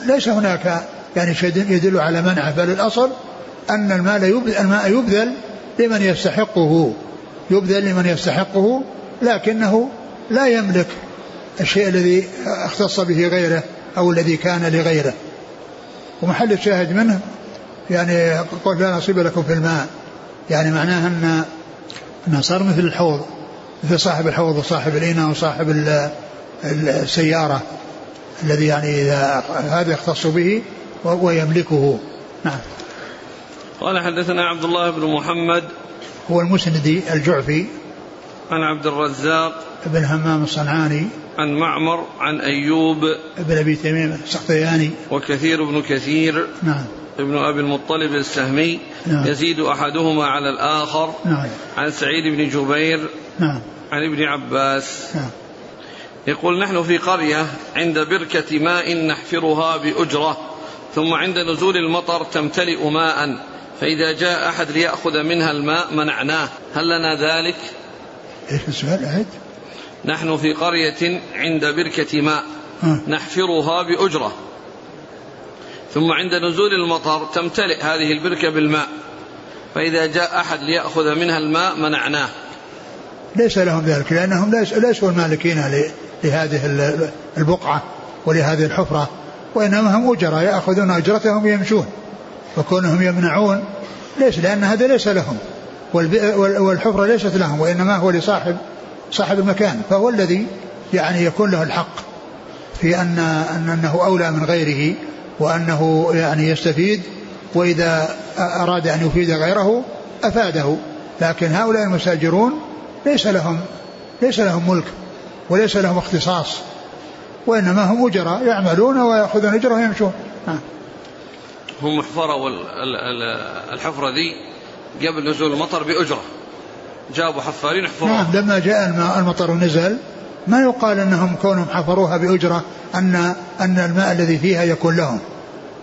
ليس هناك يعني شيء يدل على منعه بل الأصل أن الماء يبذل, الماء يبذل لمن يستحقه يبذل لمن يستحقه لكنه لا يملك الشيء الذي اختص به غيره أو الذي كان لغيره. ومحل الشاهد منه يعني قل لا نصيب لكم في الماء. يعني معناها أن أنه صار مثل الحوض مثل صاحب الحوض وصاحب الإناء وصاحب السيارة الذي يعني إذا هذا يختص به ويملكه نعم. قال حدثنا عبد الله بن محمد هو المسندي الجعفي عن عبد الرزاق بن همام الصنعاني عن معمر عن أيوب بن أبي تميم السختياني وكثير بن كثير نعم ابن أبي المطلب السهمي نعم. يزيد أحدهما على الآخر نعم. عن سعيد بن جبير نعم. عن ابن عباس نعم. يقول نحن في قرية عند بركة ماء نحفرها بأجرة ثم عند نزول المطر تمتلئ ماء فإذا جاء أحد ليأخذ منها الماء منعناه. هل لنا ذلك؟ إيش السؤال أعد نحن في قرية عند بركة ماء. آه. نحفرها بأجرة. ثم عند نزول المطر تمتلئ هذه البركة بالماء. فإذا جاء أحد ليأخذ منها الماء منعناه. ليس لهم ذلك لأنهم ليسوا المالكين لهذه البقعة ولهذه الحفرة وإنما هم أجراء يأخذون أجرتهم ويمشون. وكونهم يمنعون ليس لأن هذا ليس لهم والحفرة ليست لهم وإنما هو لصاحب صاحب المكان فهو الذي يعني يكون له الحق في أن أنه أولى من غيره وأنه يعني يستفيد وإذا أراد أن يفيد غيره أفاده. لكن هؤلاء المستاجرون ليس لهم ليس لهم ملك وليس لهم اختصاص وإنما هم أجراء يعملون ويأخذون أجرة ويمشون. هم حفروا الحفرة ذي قبل نزول المطر بأجرة. جابوا حفارين حفروها نعم لما جاء المطر ونزل ما يقال أنهم كونهم حفروها بأجرة ان أن الماء الذي فيها يكون لهم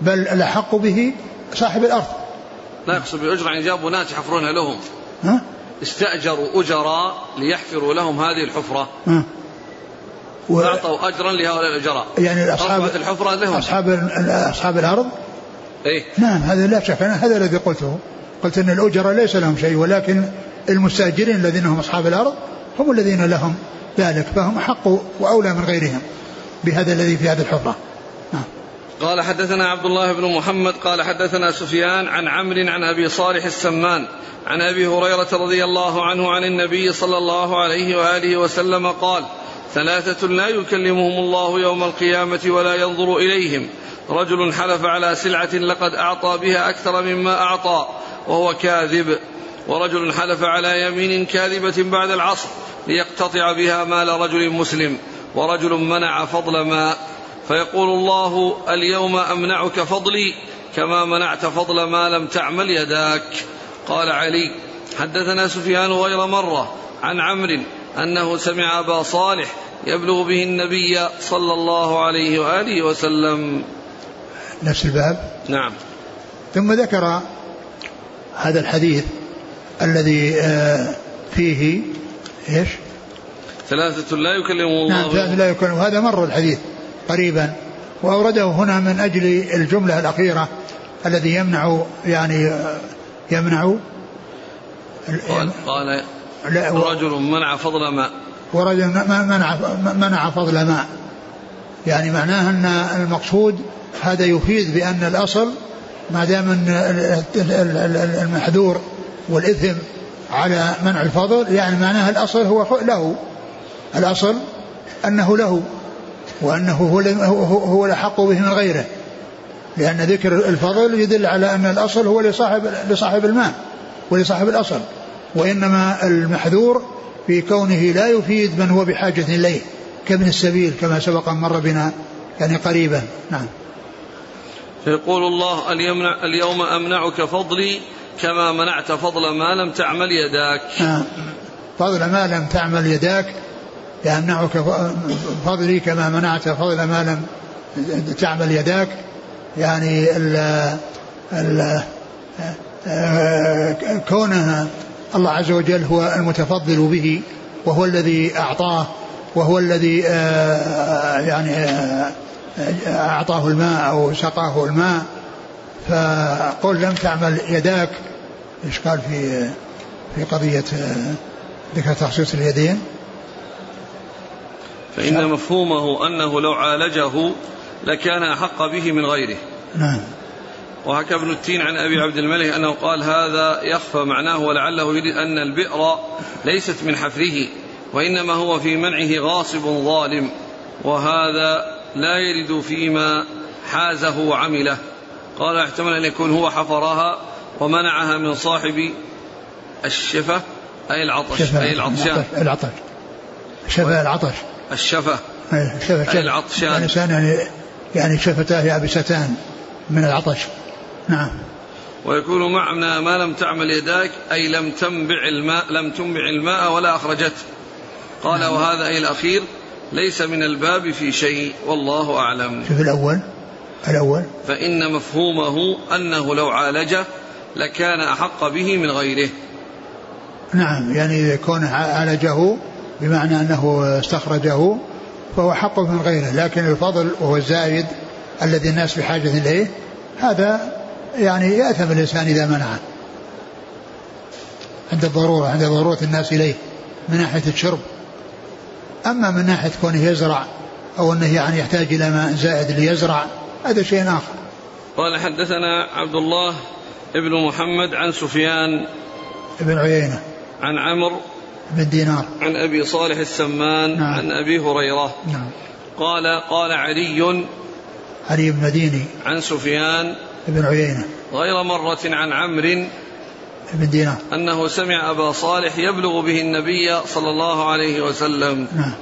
بل الأحق به صاحب الأرض. لا يقصد بأجرة يعني جابوا ناس يحفرونها لهم. ها؟ استأجروا اجراء ليحفروا لهم هذه الحفرة. ها؟ و... أعطوا أجرا لهؤلاء الأجراء. يعني اصحاب الحفرة لهم. أصحاب أصحاب الأرض إيه. نعم هذا لا شك. هذا الذي قلته. قلت أن الأجرة ليس لهم شيء ولكن المستأجرين الذين هم أصحاب الأرض هم الذين لهم ذلك فهم أحق وأولى من غيرهم بهذا الذي في هذه الحفرة. نعم. قال حدثنا عبد الله بن محمد قال حدثنا سفيان عن عمرو عن أبي صالح السمان عن أبي هريرة رضي الله عنه عن النبي صلى الله عليه وآله وسلم قال ثلاثة لا يكلمهم الله يوم القيامة ولا ينظر إليهم. رجل حلف على سلعة لقد أعطى بها أكثر مما أعطى وهو كاذب. ورجل حلف على يمين كاذبة بعد العصر ليقتطع بها مال رجل مسلم. ورجل منع فضل ماء. فيقول الله اليوم أمنعك فضلي كما منعت فضل ما لم تعمل يداك. قال علي حدثنا سفيان غير مرة عن عمرو أنه سمع أبا صالح يبلغ به النبي صلى الله عليه وآله وسلم. نفس الباب؟ نعم. ثم ذكر هذا الحديث الذي آه، فيه إيش؟ ثلاثة لا يكلمهم الله. نعم ثلاثة لا يكلمهم هذا مر الحديث قريبا. وأورده هنا من أجل الجملة الأخيرة الذي يمنع يعني آه، يمنع قال, قال رجل منع فضل ماء. ورجل منع منع فضل ماء. يعني معناه أن المقصود هذا يفيد بأن الأصل ما دام المحذور والإثم على منع الفضل يعني معناها الأصل هو له. الأصل أنه له وأنه هو هو الأحق به من غيره. لأن ذكر الفضل يدل على أن الأصل هو لصاحب لصاحب الماء ولصاحب الأصل. وإنما المحذور في كونه لا يفيد من هو بحاجة إليه كابن السبيل كما سبق مر بنا يعني قريبا. نعم. فيقول الله اليوم أمنعك فضلي كما منعت فضل ما لم تعمل يداك آه. فضل ما لم تعمل يداك يمنعك فضلي كما منعت فضل ما لم تعمل يداك يعني ال ال كونها الله عز وجل هو المتفضل به وهو الذي أعطاه وهو الذي آه، يعني آه، أعطاه الماء أو سقاه الماء فقل لم تعمل يداك إيش قال في في قضية ذكر تخصيص اليدين؟ فإن مفهومه أنه لو عالجه لكان أحق به من غيره. نعم. وحكى ابن التين عن أبي عبد الملك أنه قال هذا يخفى معناه ولعله يريد أن البئر ليست من حفره وإنما هو في منعه غاصب ظالم وهذا لا يرد فيما حازه وعمله. قال احتمل أن يكون هو حفرها ومنعها من صاحب الشفة أي العطش أي العطشان. العطش شفة العطش. الشفة. شفة أي العطشان. الإنسان يعني يعني شفتاه يابستان من العطش. نعم. ويكون معنى ما لم تعمل يداك أي لم تنبع الماء لم تنبع الماء ولا أخرجته. قال نعم. وهذا أي الأخير؟ ليس من الباب في شيء والله أعلم. شوف الأول الأول. فإن مفهومه أنه لو عالجه لكان أحق به من غيره. نعم يعني كونه عالجه بمعنى أنه استخرجه فهو حق من غيره لكن الفضل وهو الزايد الذي الناس بحاجة إليه هذا يعني يأثم الإنسان إذا منعه. عند الضرورة عند ضرورة الناس إليه من ناحية الشرب. أما من ناحية كونه يزرع أو أنه يعني يحتاج إلى ماء زائد ليزرع هذا شيء آخر. قال حدثنا عبد الله ابن محمد عن سفيان بن عيينة. عن عمرو بن دينار. عن أبي صالح السمان نعم. عن أبي هريرة. نعم. قال قال علي علي بن مديني. عن سفيان بن عيينة. غير مرة عن عمرو بن دينار أنه سمع أبا صالح يبلغ به النبي صلى الله عليه وسلم. نعم.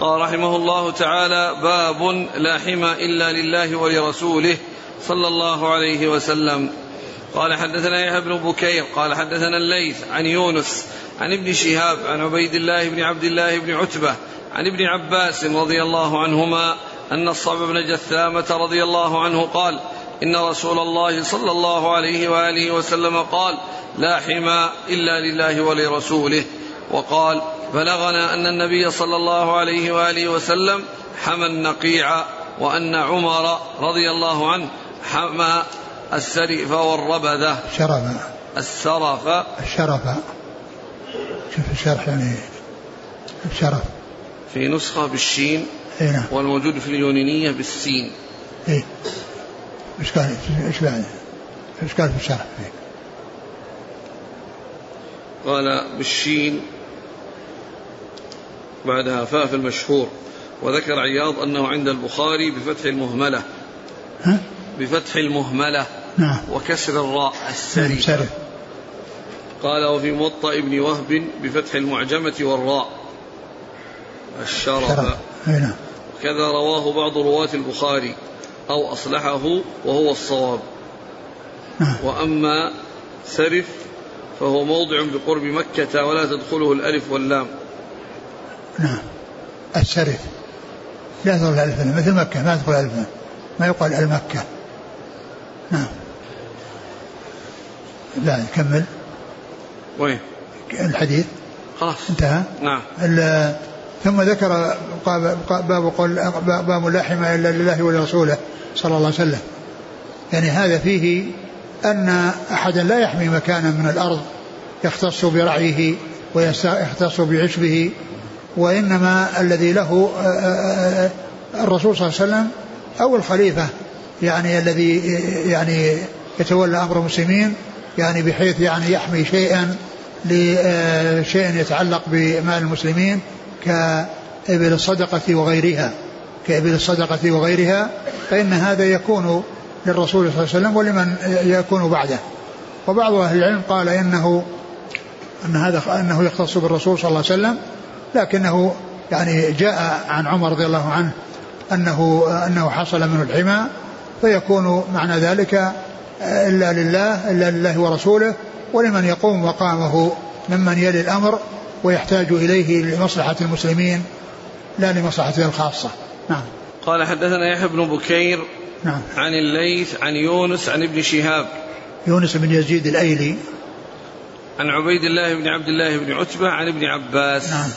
قال رحمه الله تعالى باب لا حمى إلا لله ولرسوله صلى الله عليه وسلم. قال حدثنا يحيى بن بكير قال حدثنا الليث عن يونس عن ابن شهاب عن عبيد الله بن عبد الله بن عتبة عن ابن عباس رضي الله عنهما أن الصعب بن جثامة رضي الله عنه قال إن رسول الله صلى الله عليه وآله وسلم قال لا حمى إلا لله ولرسوله. وقال بلغنا أن النبي صلى الله عليه وآله وسلم حمى النقيع وأن عمر رضي الله عنه حمى السرف والربذة. شرف. السرف. الشرف. شوف الشرح يعني الشرف. في نسخة بالشين اي نعم. والموجود في اليونانية بالسين. اي بعد إيش قال في الشرح إيه. قال بالشين بعدها فاء في المشهور وذكر عياض أنه عند البخاري بفتح المهملة. ها؟ بفتح المهملة نعم. وكسر الراء السري سرف قال وفي موطأ ابن وهب بفتح المعجمة والراء. الشرف. نعم. كذا رواه بعض رواة البخاري. أو أصلحه وهو الصواب. وأما سرف فهو موضع بقرب مكة ولا تدخله الألف واللام. نعم. السرف. لا تدخل الألف واللام. مثل مكة ما تدخل الألف واللام. ما يقال المكة نعم. لا كمل وين؟ الحديث. خلاص. انتهى. نعم. ثم ذكر باب قول باب لا حمى إلا لله ولرسوله صلى الله عليه وسلم. يعني هذا فيه أن أحدا لا يحمي مكانا من الأرض يختص برعيه ويختص بعشبه وإنما الذي له آه، آه، آه، الرسول صلى الله عليه وسلم أو الخليفة يعني الذي يعني يتولى أمر المسلمين يعني بحيث يعني يحمي شيئا لشيء يتعلق بمال المسلمين كإبل الصدقة وغيرها كإبل الصدقة وغيرها فإن هذا يكون للرسول صلى الله عليه وسلم ولمن يكون بعده. وبعض أهل العلم قال إنه أن هذا أنه يختص بالرسول صلى الله عليه وسلم لكنه يعني جاء عن عمر رضي الله عنه أنه أنه حصل منه الحمى فيكون معنى ذلك إلا لله إلا لله ورسوله ولمن يقوم مقامه ممن يلي الأمر ويحتاج إليه لمصلحة المسلمين لا لمصلحته الخاصة. نعم. قال حدثنا يحيى بن بكير نعم. عن الليث عن يونس عن ابن شهاب. يونس بن يزيد الأيلي. عن عبيد الله بن عبد الله بن عتبة عن ابن عباس. نعم.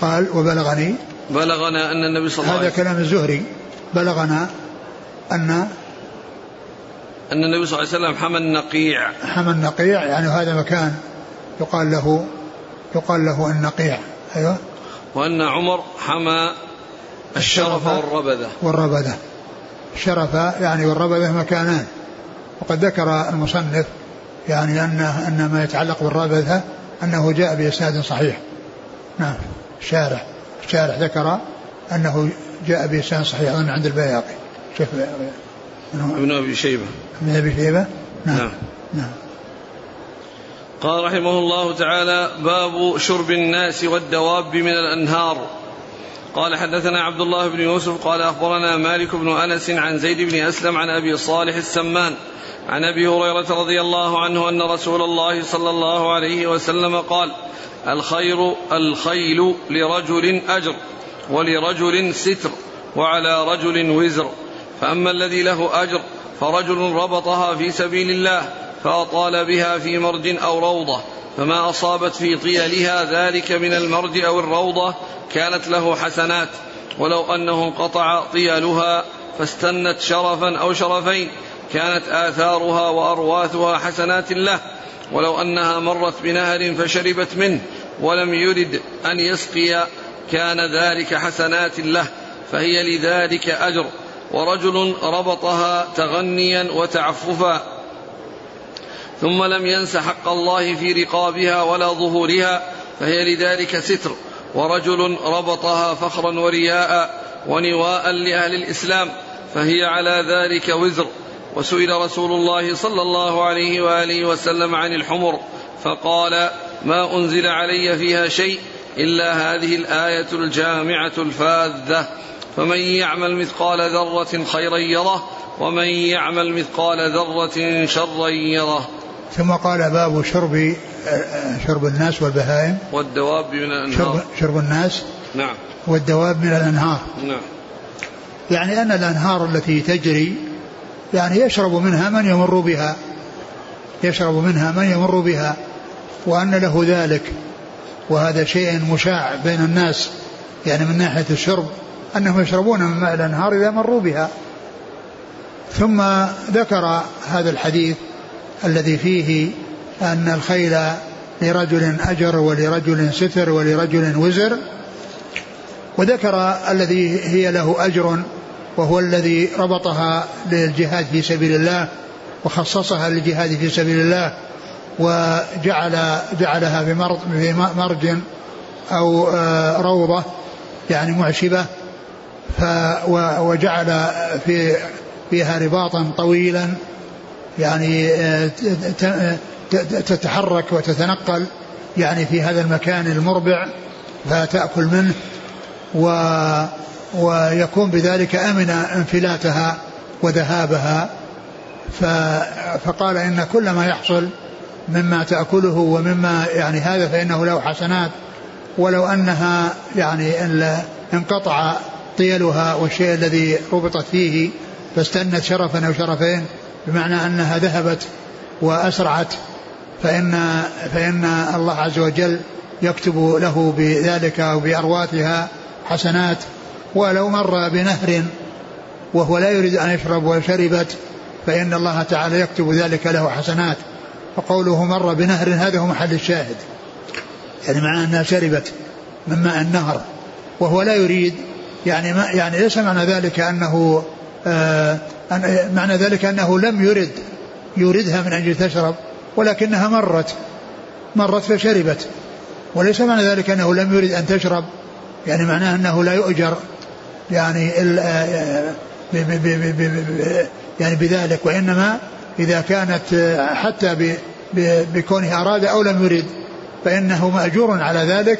قال وبلغني بلغنا أن النبي صلى الله هذا عليه وسلم كلام الزهري. بلغنا أن أن النبي صلى الله عليه وسلم حمى النقيع. حمى النقيع يعني هذا مكان يقال له يقال له النقيع أيوه. وأن عمر حمى الشرف والربذة. والربذة. شرف يعني والربذة مكانان. وقد ذكر المصنف يعني أن أن ما يتعلق بالربذة أنه جاء بإسناد صحيح. نعم. الشارح الشارح ذكر أنه جاء بإسناد صحيح أظن عند البياقي. شوف ابن أبي شيبة. ابن أبي شيبة. نعم. نعم. نعم. قال رحمه الله تعالى باب شرب الناس والدواب من الأنهار. قال حدثنا عبد الله بن يوسف قال أخبرنا مالك بن أنس عن زيد بن أسلم عن أبي صالح السمان عن أبي هريرة رضي الله عنه أن رسول الله صلى الله عليه وسلم قال الخير الخيل لرجل أجر ولرجل ستر وعلى رجل وزر فأما الذي له أجر فرجل ربطها في سبيل الله فأطال بها في مرج أو روضة فما أصابت في طيلها ذلك من المرج أو الروضة كانت له حسنات ولو أنه انقطع طيلها فاستنت شرفا أو شرفين كانت آثارها وأرواثها حسنات له ولو أنها مرت بنهر فشربت منه ولم يرد أن يسقي كان ذلك حسنات له فهي لذلك أجر ورجل ربطها تغنيا وتعففا. ثم لم ينس حق الله في رقابها ولا ظهورها فهي لذلك ستر. ورجل ربطها فخرا ورياء ونواء لأهل الإسلام فهي على ذلك وزر. وسئل رسول الله صلى الله عليه وآله وسلم عن الحمر فقال ما أنزل علي فيها شيء إلا هذه الآية الجامعة الفاذة. فمن يعمل مثقال ذرة خيرا يره ومن يعمل مثقال ذرة شرا يره. ثم قال باب شرب شرب الناس والبهائم. والدواب من الأنهار. شرب, شرب الناس. نعم. والدواب من الأنهار. نعم. يعني أن الأنهار التي تجري يعني يشرب منها من يمر بها. يشرب منها من يمر بها. وأن له ذلك. وهذا شيء مشاع بين الناس. يعني من ناحية الشرب. أنهم يشربون من ماء الأنهار إذا مروا بها. ثم ذكر هذا الحديث الذي فيه أن الخيل لرجل أجر ولرجل ستر ولرجل وزر وذكر الذي هي له أجر وهو الذي ربطها للجهاد في سبيل الله وخصصها للجهاد في سبيل الله وجعل جعلها في مرج أو آه، روضة يعني معشبة ف وجعل في فيها رباطا طويلا يعني آه، تتحرك وتتنقل يعني في هذا المكان المربع فتأكل منه و ويكون بذلك أمن انفلاتها وذهابها. فقال إن كل ما يحصل مما تأكله ومما يعني هذا فإنه له حسنات ولو أنها يعني انقطع طيلها والشيء الذي ربطت فيه فاستنت شرفا أو شرفين بمعنى أنها ذهبت وأسرعت فإن فإن الله عز وجل يكتب له بذلك أو بأرواتها حسنات. ولو مر بنهر وهو لا يريد أن يشرب وشربت فإن الله تعالى يكتب ذلك له حسنات. وقوله مر بنهر هذا هو محل الشاهد. يعني معنى أنها شربت من ماء النهر وهو لا يريد يعني ما يعني ليس معنى ذلك أنه آه معنى ذلك أنه لم يرد يوردها من أجل تشرب ولكنها مرت مرت فشربت. وليس معنى ذلك أنه لم يرد أن تشرب يعني معناه أنه لا يؤجر يعني يعني بذلك وإنما إذا كانت حتى بكونه أراد أو لم يرد فإنه مأجور على ذلك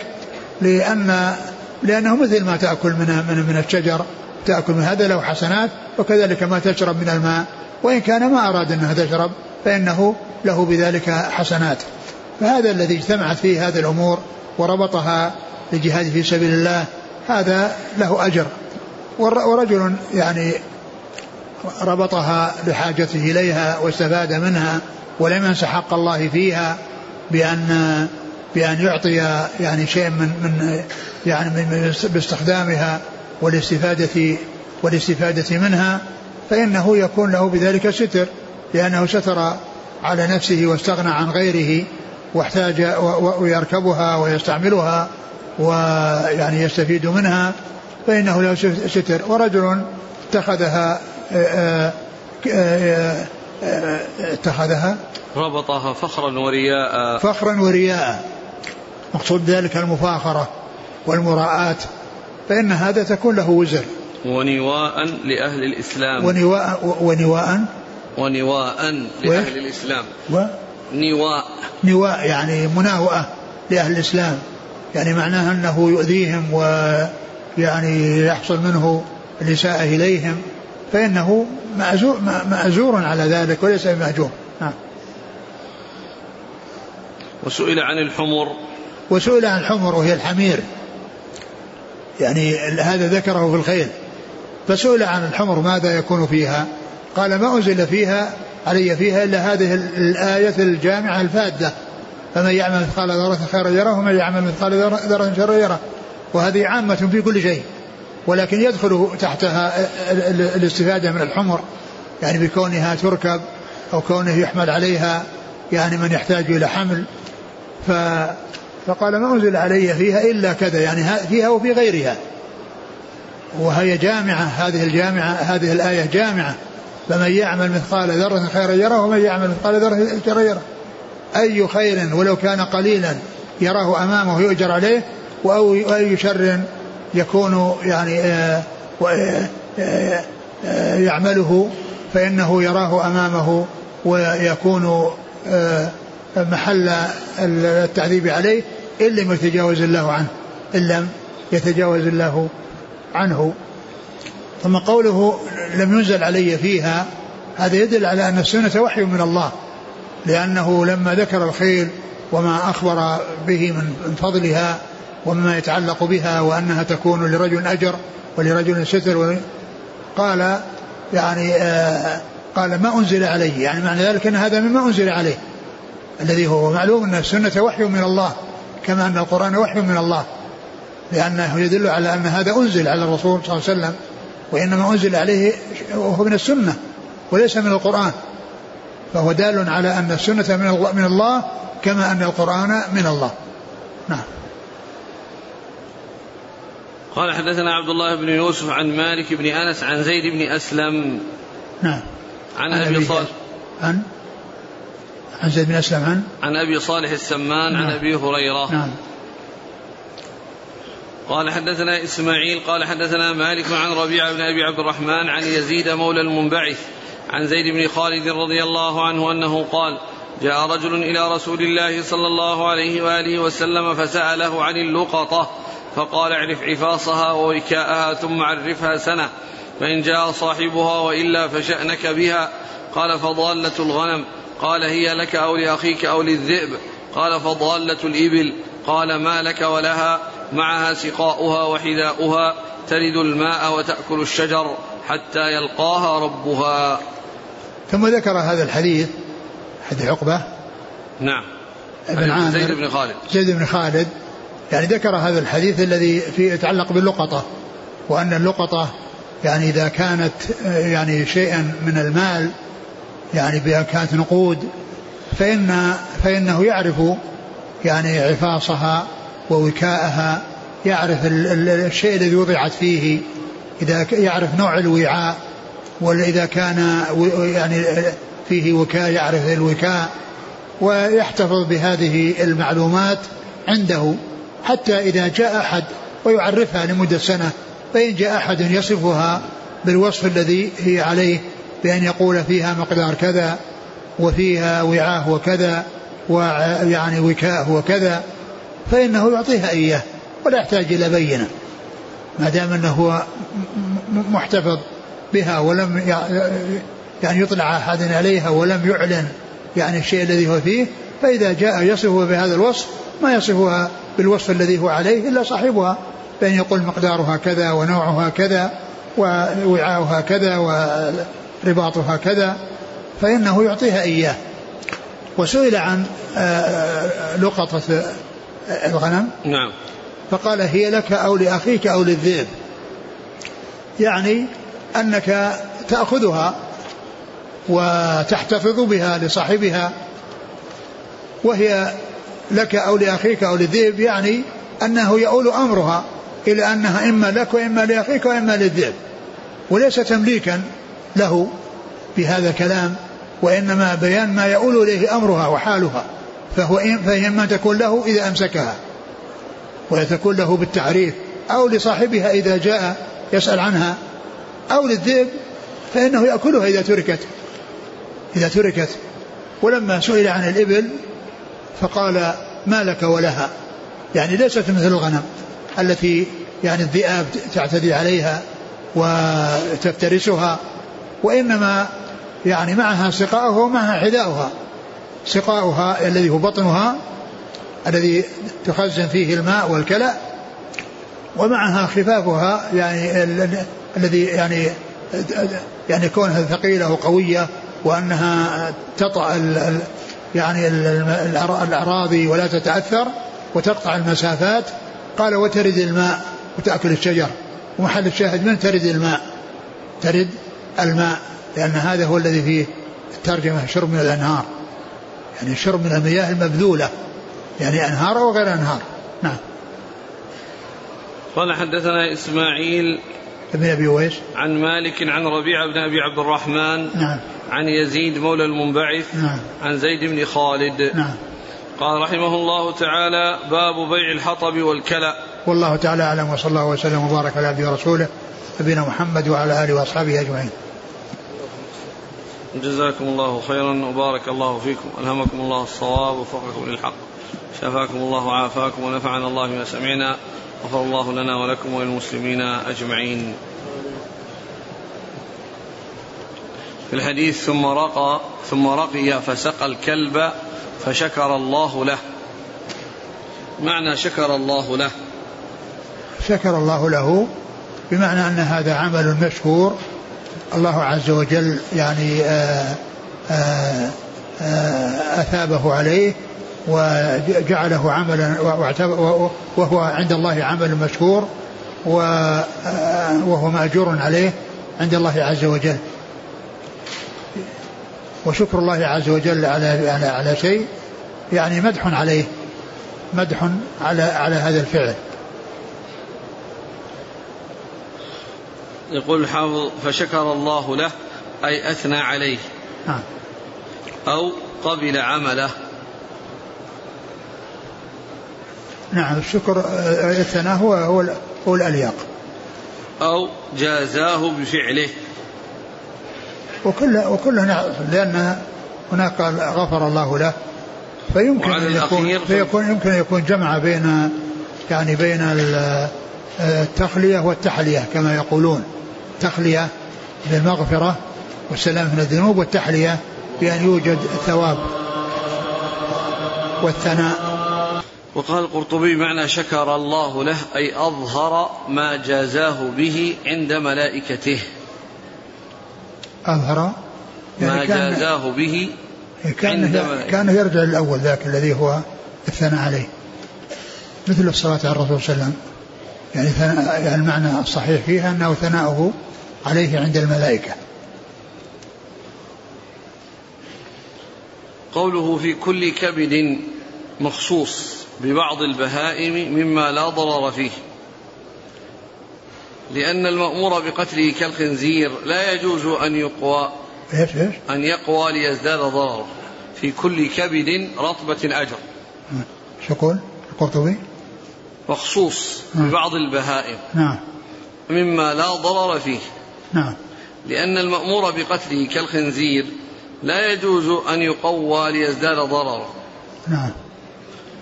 لأن لأنه مثل ما تأكل من من من الشجر. تأكل من هذا له حسنات وكذلك ما تشرب من الماء. وإن كان ما أراد أنها تشرب فإنه له بذلك حسنات. فهذا الذي اجتمعت فيه هذه الأمور وربطها للجهاد في سبيل الله هذا له أجر. ورجل يعني ربطها لحاجته إليها واستفاد منها ولم ينس حق الله فيها بأن بأن يعطي يعني شيء من من يعني من باستخدامها. والاستفادة والاستفادة منها فإنه يكون له بذلك ستر لأنه ستر على نفسه واستغنى عن غيره واحتاج ويركبها ويستعملها ويعني يستفيد منها فإنه له ستر. ورجل اتخذها اتخذها؟ ربطها فخرا ورياء. فخرا ورياء. مقصود ذلك المفاخرة والمراءة فإن هذا تكون له وزر. ونواء لأهل الإسلام. ونواء ونواء. ونواء لأهل الإسلام. و؟ نواء. نواء يعني مناوئة لأهل الإسلام. يعني معناها أنه يؤذيهم ويعني يحصل منه الإساءة إليهم. فإنه مأزور, مأزور على ذلك وليس بمهجور نعم وسئل عن الحمر. وسئل عن الحمر وهي الحمير. يعني هذا ذكره في الخيل. فسئل عن الحمر ماذا يكون فيها؟ قال ما أنزل فيها علي فيها إلا هذه الآية الجامعة الفادة. فمن يعمل مثقال ذرة خيرا يره ومن يعمل مثقال ذرة شرا يره. وهذه عامة في كل شيء. ولكن يدخل تحتها الاستفادة من الحمر. يعني بكونها تركب أو كونه يحمل عليها يعني من يحتاج إلى حمل. ف فقال ما أنزل علي فيها إلا كذا يعني فيها وفي غيرها. وهي جامعة هذه الجامعة هذه الآية جامعة. فمن يعمل مثقال ذرة خيرا يره ومن يعمل مثقال ذرة شرا يره. أي خير ولو كان قليلا يراه أمامه يؤجر عليه وأي شر يكون يعني آه، آه، آه، يعمله فإنه يراه أمامه ويكون محل التعذيب عليه إن لم يتجاوز الله عنه إن لم يتجاوز الله عنه. ثم قوله لم ينزل علي فيها هذا يدل على أن السنة وحي من الله لأنه لما ذكر الخيل وما أخبر به من فضلها ومما يتعلق بها وأنها تكون لرجل أجر ولرجل ستر قال يعني آه قال ما أنزل عليه يعني معنى ذلك أن هذا مما أنزل عليه. الذي هو معلوم أن السنة وحي من الله كما أن القرآن وحي من الله لأنه يدل على أن هذا أنزل على الرسول صلى الله عليه وسلم وإنما أنزل عليه وهو من السنة وليس من القرآن. فهو دال على أن السنة من من الله كما أن القرآن من الله. نعم. قال حدثنا عبد الله بن يوسف عن مالك بن أنس عن زيد بن أسلم نعم. عن, عن أبي صالح. عن عن زيد بن أسلم عن؟ عن أبي صالح السمان نعم. عن أبي هريرة. نعم. قال حدثنا إسماعيل قال حدثنا مالك عن ربيعة بن أبي عبد الرحمن عن يزيد مولى المنبعث عن زيد بن خالد رضي الله عنه أنه قال جاء رجل إلى رسول الله صلى الله عليه وآله وسلم فسأله عن اللقطة فقال اعرف عفاصها ووكاءها ثم عرفها سنة فإن جاء صاحبها وإلا فشأنك بها قال فضالة الغنم. قال هي لك أو لأخيك أو للذئب. قال فضالة الإبل. قال ما لك ولها. معها سقاؤها وحذاؤها. تلد الماء وتأكل الشجر حتى يلقاها ربها. ثم ذكر هذا الحديث حديث عقبة. نعم. ابن عامر. زيد بن خالد. زيد بن خالد. يعني ذكر هذا الحديث الذي في يتعلق باللقطة. وأن اللقطة يعني إذا كانت يعني شيئا من المال يعني بها كانت نقود فإن فإنه يعرف يعني عفاصها ووكاءها يعرف الشيء الذي وضعت فيه إذا يعرف نوع الوعاء وإذا كان يعني فيه وكاء يعرف الوكاء ويحتفظ بهذه المعلومات عنده حتى إذا جاء أحد ويعرفها لمدة سنة فإن جاء أحد يصفها بالوصف الذي هي عليه بأن يقول فيها مقدار كذا وفيها وعاء وكذا ويعني وكاء وكذا فإنه يعطيها إياه ولا يحتاج إلى بينة. ما دام أنه هو محتفظ بها ولم يعني يطلع أحد عليها ولم يعلن يعني الشيء الذي هو فيه فإذا جاء يصفه بهذا الوصف ما يصفها بالوصف الذي هو عليه إلا صاحبها بأن يقول مقدارها كذا ونوعها كذا ووعاؤها كذا ورباطها كذا فإنه يعطيها إياه. وسئل عن آه، آه، لقطة الغنم. نعم. فقال هي لك أو لأخيك أو للذئب. يعني أنك تأخذها وتحتفظ بها لصاحبها وهي لك أو لأخيك أو للذئب يعني أنه يؤول أمرها إلى أنها إما لك وإما لأخيك وإما للذئب. وليس تمليكا له بهذا الكلام وإنما بيان ما يؤول إليه أمرها وحالها فهو فهي إما تكون له إذا أمسكها وتكون له بالتعريف أو لصاحبها إذا جاء يسأل عنها أو للذئب فإنه يأكلها إذا تركت إذا تركت. ولما سئل عن الإبل فقال ما لك ولها؟ يعني ليست مثل الغنم التي يعني الذئاب تعتدي عليها وتفترسها وإنما يعني معها سقاؤها ومعها حذاؤها. سقاؤها الذي هو بطنها الذي تخزن فيه الماء والكلى ومعها خفافها يعني الذي يعني يعني كونها ثقيلة وقوية وأنها تطأ يعني الأراضي ولا تتأثر وتقطع المسافات. قال وترد الماء وتأكل الشجر. ومحل الشاهد من ترد الماء؟ ترد الماء لأن هذا هو الذي فيه الترجمة شرب من الأنهار. يعني شرب من المياه المبذولة. يعني أنهار وغير أنهار. نعم. قال حدثنا إسماعيل ابن أبي ويس عن مالك عن ربيعة بن أبي عبد الرحمن نعم. عن يزيد مولى المنبعث نعم. عن زيد بن خالد. نعم. قال رحمه الله تعالى باب بيع الحطب والكلأ والله تعالى أعلم وصلى الله وسلم وبارك على عبده ورسوله نبينا محمد وعلى آله وأصحابه أجمعين. جزاكم الله خيرا وبارك الله فيكم. ألهمكم الله الصواب ووفقكم للحق. شفاكم الله وعافاكم ونفعنا الله بما سمعنا. غفر الله لنا ولكم وللمسلمين أجمعين. في الحديث ثم رقى ثم رقي فسقى الكلب فشكر الله له. معنى شكر الله له. شكر الله له بمعنى أن هذا عمل مشكور الله عز وجل يعني آآ آآ آآ أثابه عليه وجعله عملا وهو عند الله عمل مشكور وهو مأجور عليه عند الله عز وجل. وشكر الله عز وجل على على على شيء يعني مدح عليه مدح على على هذا الفعل. يقول الحافظ فشكر الله له أي أثنى عليه. نعم أو قبل عمله. نعم الشكر الثناء هو هو هو الأليق أو جازاه بفعله. وكل وكله لأن هناك غفر الله له فيمكن أن يكون فيكون يمكن أن يكون جمع بين يعني بين التخلية والتحلية كما يقولون. تخلية بالمغفرة والسلام من الذنوب والتحلية بأن يوجد الثواب والثناء. وقال القرطبي معنى شكر الله له أي أظهر ما جازاه به عند ملائكته. أظهر؟ يعني ما كان جازاه به كان كان يرجع للأول ذاك الذي هو الثناء عليه. مثل الصلاة على الرسول صلى الله عليه وسلم. يعني, يعني المعنى الصحيح فيها أنه ثناؤه عليه عند الملائكة. قوله في كل كبد مخصوص ببعض البهائم مما لا ضرر فيه. لأن المأمور بقتله كالخنزير لا يجوز أن يقوى إيش إيش؟ أن يقوى ليزداد ضررا في كل كبد رطبة أجر. شو يقول؟ القرطبي؟ مخصوص ببعض البهائم. نعم. مما لا ضرر فيه. نعم. لأن المأمور بقتله كالخنزير لا يجوز أن يقوى ليزداد ضررا. نعم.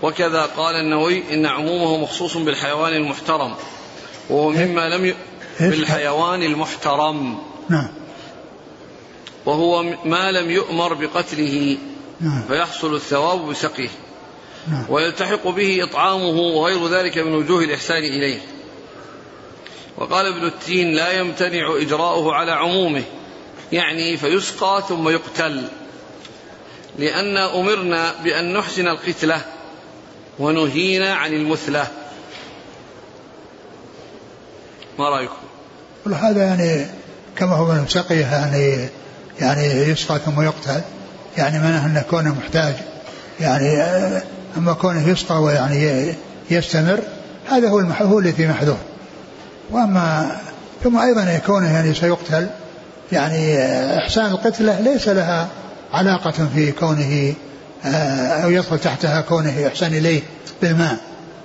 وكذا قال النووي إن عمومه مخصوص بالحيوان المحترم وهو مما لم ي... بالحيوان المحترم. نعم. وهو ما لم يؤمر بقتله. نعم. فيحصل الثواب بسقيه. نعم ويلتحق به إطعامه وغير ذلك من وجوه الإحسان إليه. وقال ابن التين لا يمتنع إجراؤه على عمومه يعني فيسقى ثم يقتل. لأن أمرنا بأن نحسن القتلة ونهينا عن المثلة. ما رأيكم؟ هذا يعني كما هو من سقيه يعني يعني يسقى ثم يقتل يعني معناه أن كونه محتاج يعني أما كونه يسقى ويعني يستمر هذا هو هو الذي محذور. وأما ثم أيضا كونه يعني سيقتل يعني إحسان القتلة ليس لها علاقة في كونه آه، أو يدخل تحتها كونه يحسن إليه بالماء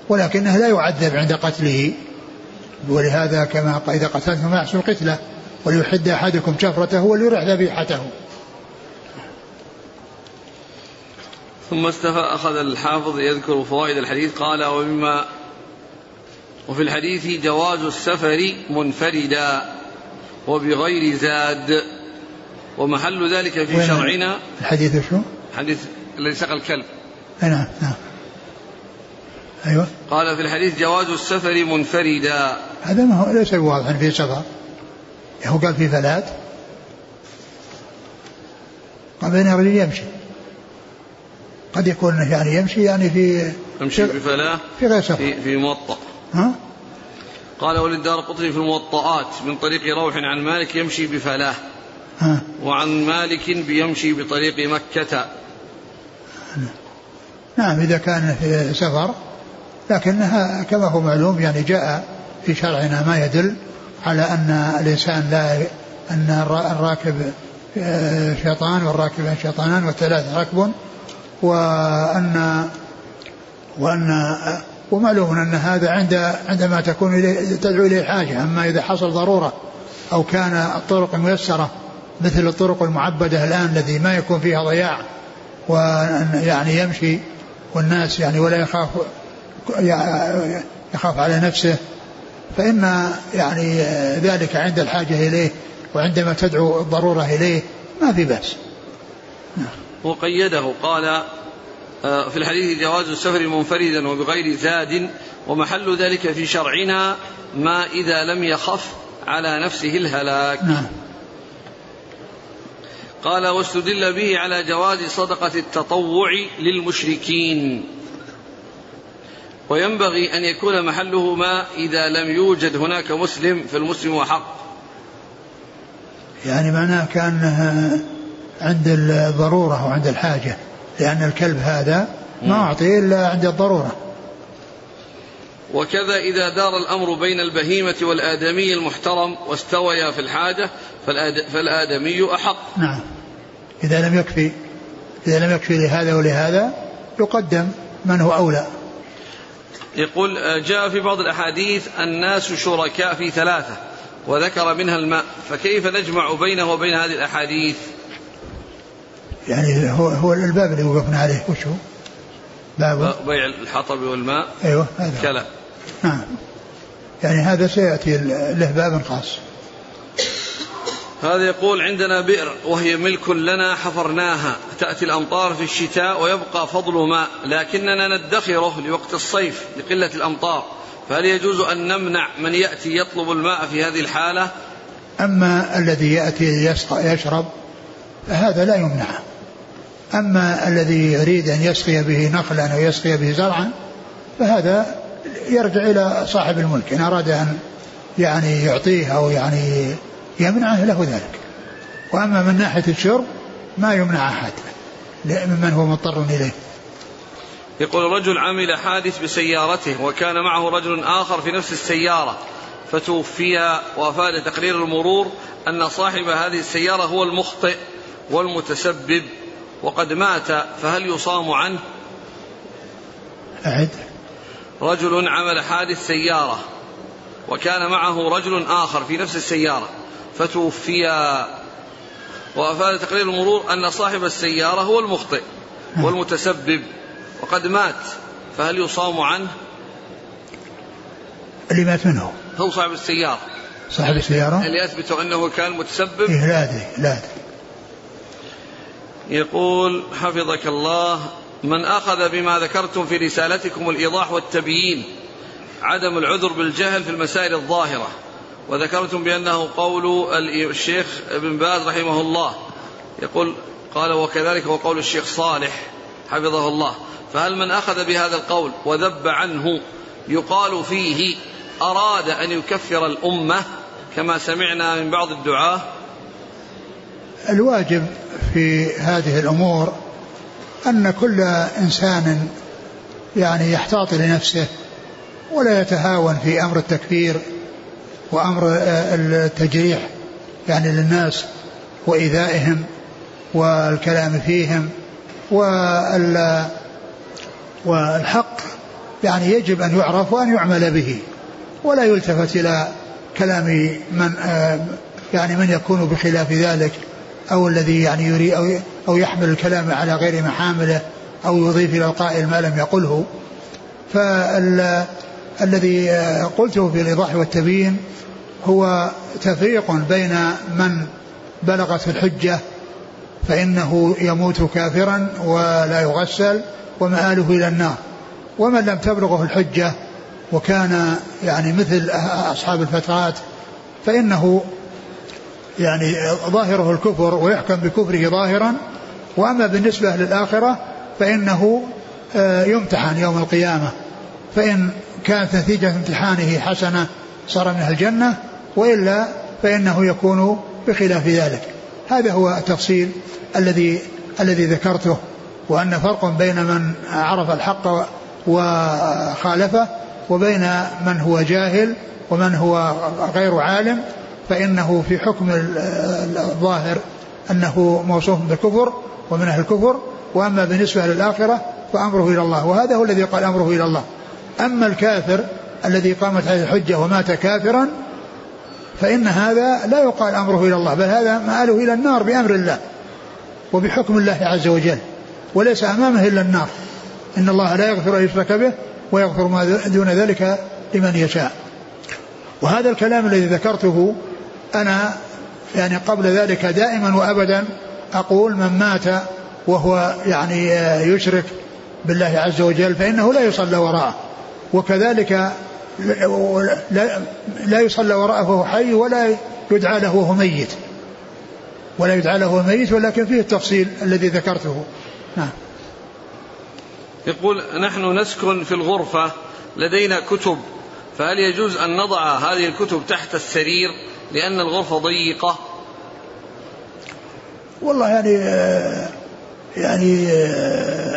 ولكنه لا يعذب عند قتله. ولهذا كما إذا قتلتم فأحسن القتلة وليحد أحدكم شفرته وليرح ذبيحته ثم استفى أخذ الحافظ يذكر فوائد الحديث قال ومما وفي الحديث جواز السفر منفردا وبغير زاد ومحل ذلك في شرعنا. الحديث شو؟ حديث الذي سقى الكلب. نعم نعم. أيوة. قال في الحديث جواز السفر منفردا. هذا ما هو ليس واضحا في سفر هو قال في ثلاث. قال بين يمشي قد يكون يعني يمشي يعني في يمشي بفلاة في غير سفر في, في موطأ ها؟ قال وللدار قطري في الموطئات من طريق روح عن مالك يمشي بفلاة ها؟ وعن مالك بيمشي بطريق مكة نعم إذا كان في سفر لكنها كما هو معلوم يعني جاء في شرعنا ما يدل على أن الإنسان لا أن الراكب آه، شيطان والراكب شيطانان والثلاث ركب وأن وأن ومعلوم أن هذا عند عندما تكون إليه تدعو إليه حاجة. أما إذا حصل ضرورة أو كان الطرق ميسرة مثل الطرق المعبدة الآن الذي ما يكون فيها ضياع ويعني يمشي والناس يعني ولا يخاف يخاف على نفسه فإن يعني ذلك عند الحاجة إليه وعندما تدعو الضرورة إليه ما في بأس. وقيده. قال آه، في الحديث جواز السفر منفردا وبغير زاد ومحل ذلك في شرعنا ما إذا لم يخف على نفسه الهلاك. نعم. قال واستدل به على جواز صدقة التطوع للمشركين. وينبغي أن يكون محله ما إذا لم يوجد هناك مسلم فالمسلم أحق يعني معناه كأنها عند الضرورة وعند الحاجة لأن الكلب هذا ما أعطي إلا عند الضرورة. وكذا إذا دار الأمر بين البهيمة والآدمي المحترم واستويا في الحاجة فالآدمي أحق. نعم. إذا لم يكفي إذا لم يكفي لهذا ولهذا يقدم من هو أولى. يقول جاء في بعض الأحاديث الناس شركاء في ثلاثة وذكر منها الماء فكيف نجمع بينه وبين هذه الأحاديث؟ يعني هو هو الباب اللي وقفنا عليه وش هو؟ باب. بيع الحطب والماء. أيوه هذا كلا نعم. يعني هذا سيأتي له باب خاص. هذا يقول عندنا بئر وهي ملك لنا حفرناها. تأتي الأمطار في الشتاء ويبقى فضل ماء. لكننا ندخره لوقت الصيف لقلة الأمطار. فهل يجوز أن نمنع من يأتي يطلب الماء في هذه الحالة؟ أما الذي يأتي يشرب فهذا لا يمنع أما الذي يريد أن يسقي به نخلا أو يسقي به زرعا فهذا يرجع إلى صاحب الملك. إن أراد أن يعني يعطيه أو يعني يمنعه له ذلك. وأما من ناحية الشرب ما يمنع أحد ممن هو مضطر إليه. يقول رجل عمل حادث بسيارته وكان معه رجل آخر في نفس السيارة فتوفي وأفاد تقرير المرور أن صاحب هذه السيارة هو المخطئ والمتسبب. وقد مات فهل يصام عنه؟ أعد. رجل عمل حادث سيارة وكان معه رجل آخر في نفس السيارة فتوفيا وأفاد تقرير المرور أن صاحب السيارة هو المخطئ والمتسبب. وقد مات فهل يصام عنه؟ اللي مات منه هو؟ صاحب السيارة. صاحب السيارة؟ اللي يثبت أنه كان متسبب؟ إيه لا أدري لا أدري. يقول حفظك الله من أخذ بما ذكرتم في رسالتكم الإيضاح والتبيين عدم العذر بالجهل في المسائل الظاهرة وذكرتم بأنه قول الشيخ ابن باز رحمه الله يقول قال وكذلك هو قول الشيخ صالح حفظه الله فهل من أخذ بهذا القول وذب عنه يقال فيه أراد أن يكفر الأمة كما سمعنا من بعض الدعاة الواجب في هذه الأمور أن كل إنسان يعني يحتاط لنفسه ولا يتهاون في أمر التكفير وأمر التجريح يعني للناس وإيذائهم والكلام فيهم والحق يعني يجب أن يعرف وأن يعمل به ولا يلتفت إلى كلام من يعني من يكون بخلاف ذلك. أو الذي يعني يريد أو, أو يحمل الكلام على غير محامله أو يضيف إلى القائل ما لم يقله. فالذي قلته في الإيضاح والتبيين هو تفريق بين من بلغت الحجة فإنه يموت كافرا ولا يغسل ومآله إلى النار. ومن لم تبلغه الحجة وكان يعني مثل أصحاب الفترات فإنه يعني ظاهره الكفر ويحكم بكفره ظاهرا وأما بالنسبة للآخرة فإنه آه، يمتحن يوم القيامة. فإن كانت نتيجة امتحانه حسنة صار من الجنة وإلا فإنه يكون بخلاف ذلك. هذا هو التفصيل الذي الذي ذكرته وأن فرق بين من عرف الحق وخالفه وبين من هو جاهل ومن هو غير عالم فإنه في حكم الظاهر أنه موصوف بالكفر ومن أهل الكفر وأما بالنسبة للآخرة فأمره إلى الله وهذا هو الذي قال أمره إلى الله. أما الكافر الذي قامت عليه الحجة ومات كافرا فإن هذا لا يقال أمره إلى الله بل هذا مآله إلى النار بأمر الله وبحكم الله عز وجل وليس أمامه إلا النار. إن الله لا يغفر أن يشرك به ويغفر ما دون ذلك لمن يشاء. وهذا الكلام الذي ذكرته أنا يعني قبل ذلك دائما وأبدا أقول من مات وهو يعني يشرك بالله عز وجل فإنه لا يصلى وراءه. وكذلك لا, لا يصلى وراءه وهو حي ولا يدعى له وهو ميت. ولا يدعى له وهو ميت ولكن فيه التفصيل الذي ذكرته. نعم. يقول نحن نسكن في الغرفة لدينا كتب فهل يجوز أن نضع هذه الكتب تحت السرير؟ لأن الغرفة ضيقة. والله يعني يعني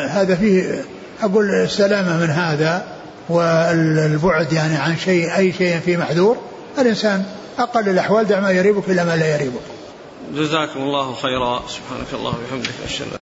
هذا فيه أقول السلامة من هذا والبعد يعني عن شيء أي شيء فيه محذور الإنسان أقل الأحوال دع ما يريبك إلى ما لا يريبك. جزاكم الله خيرا. سبحانك الله وبحمدك أشهد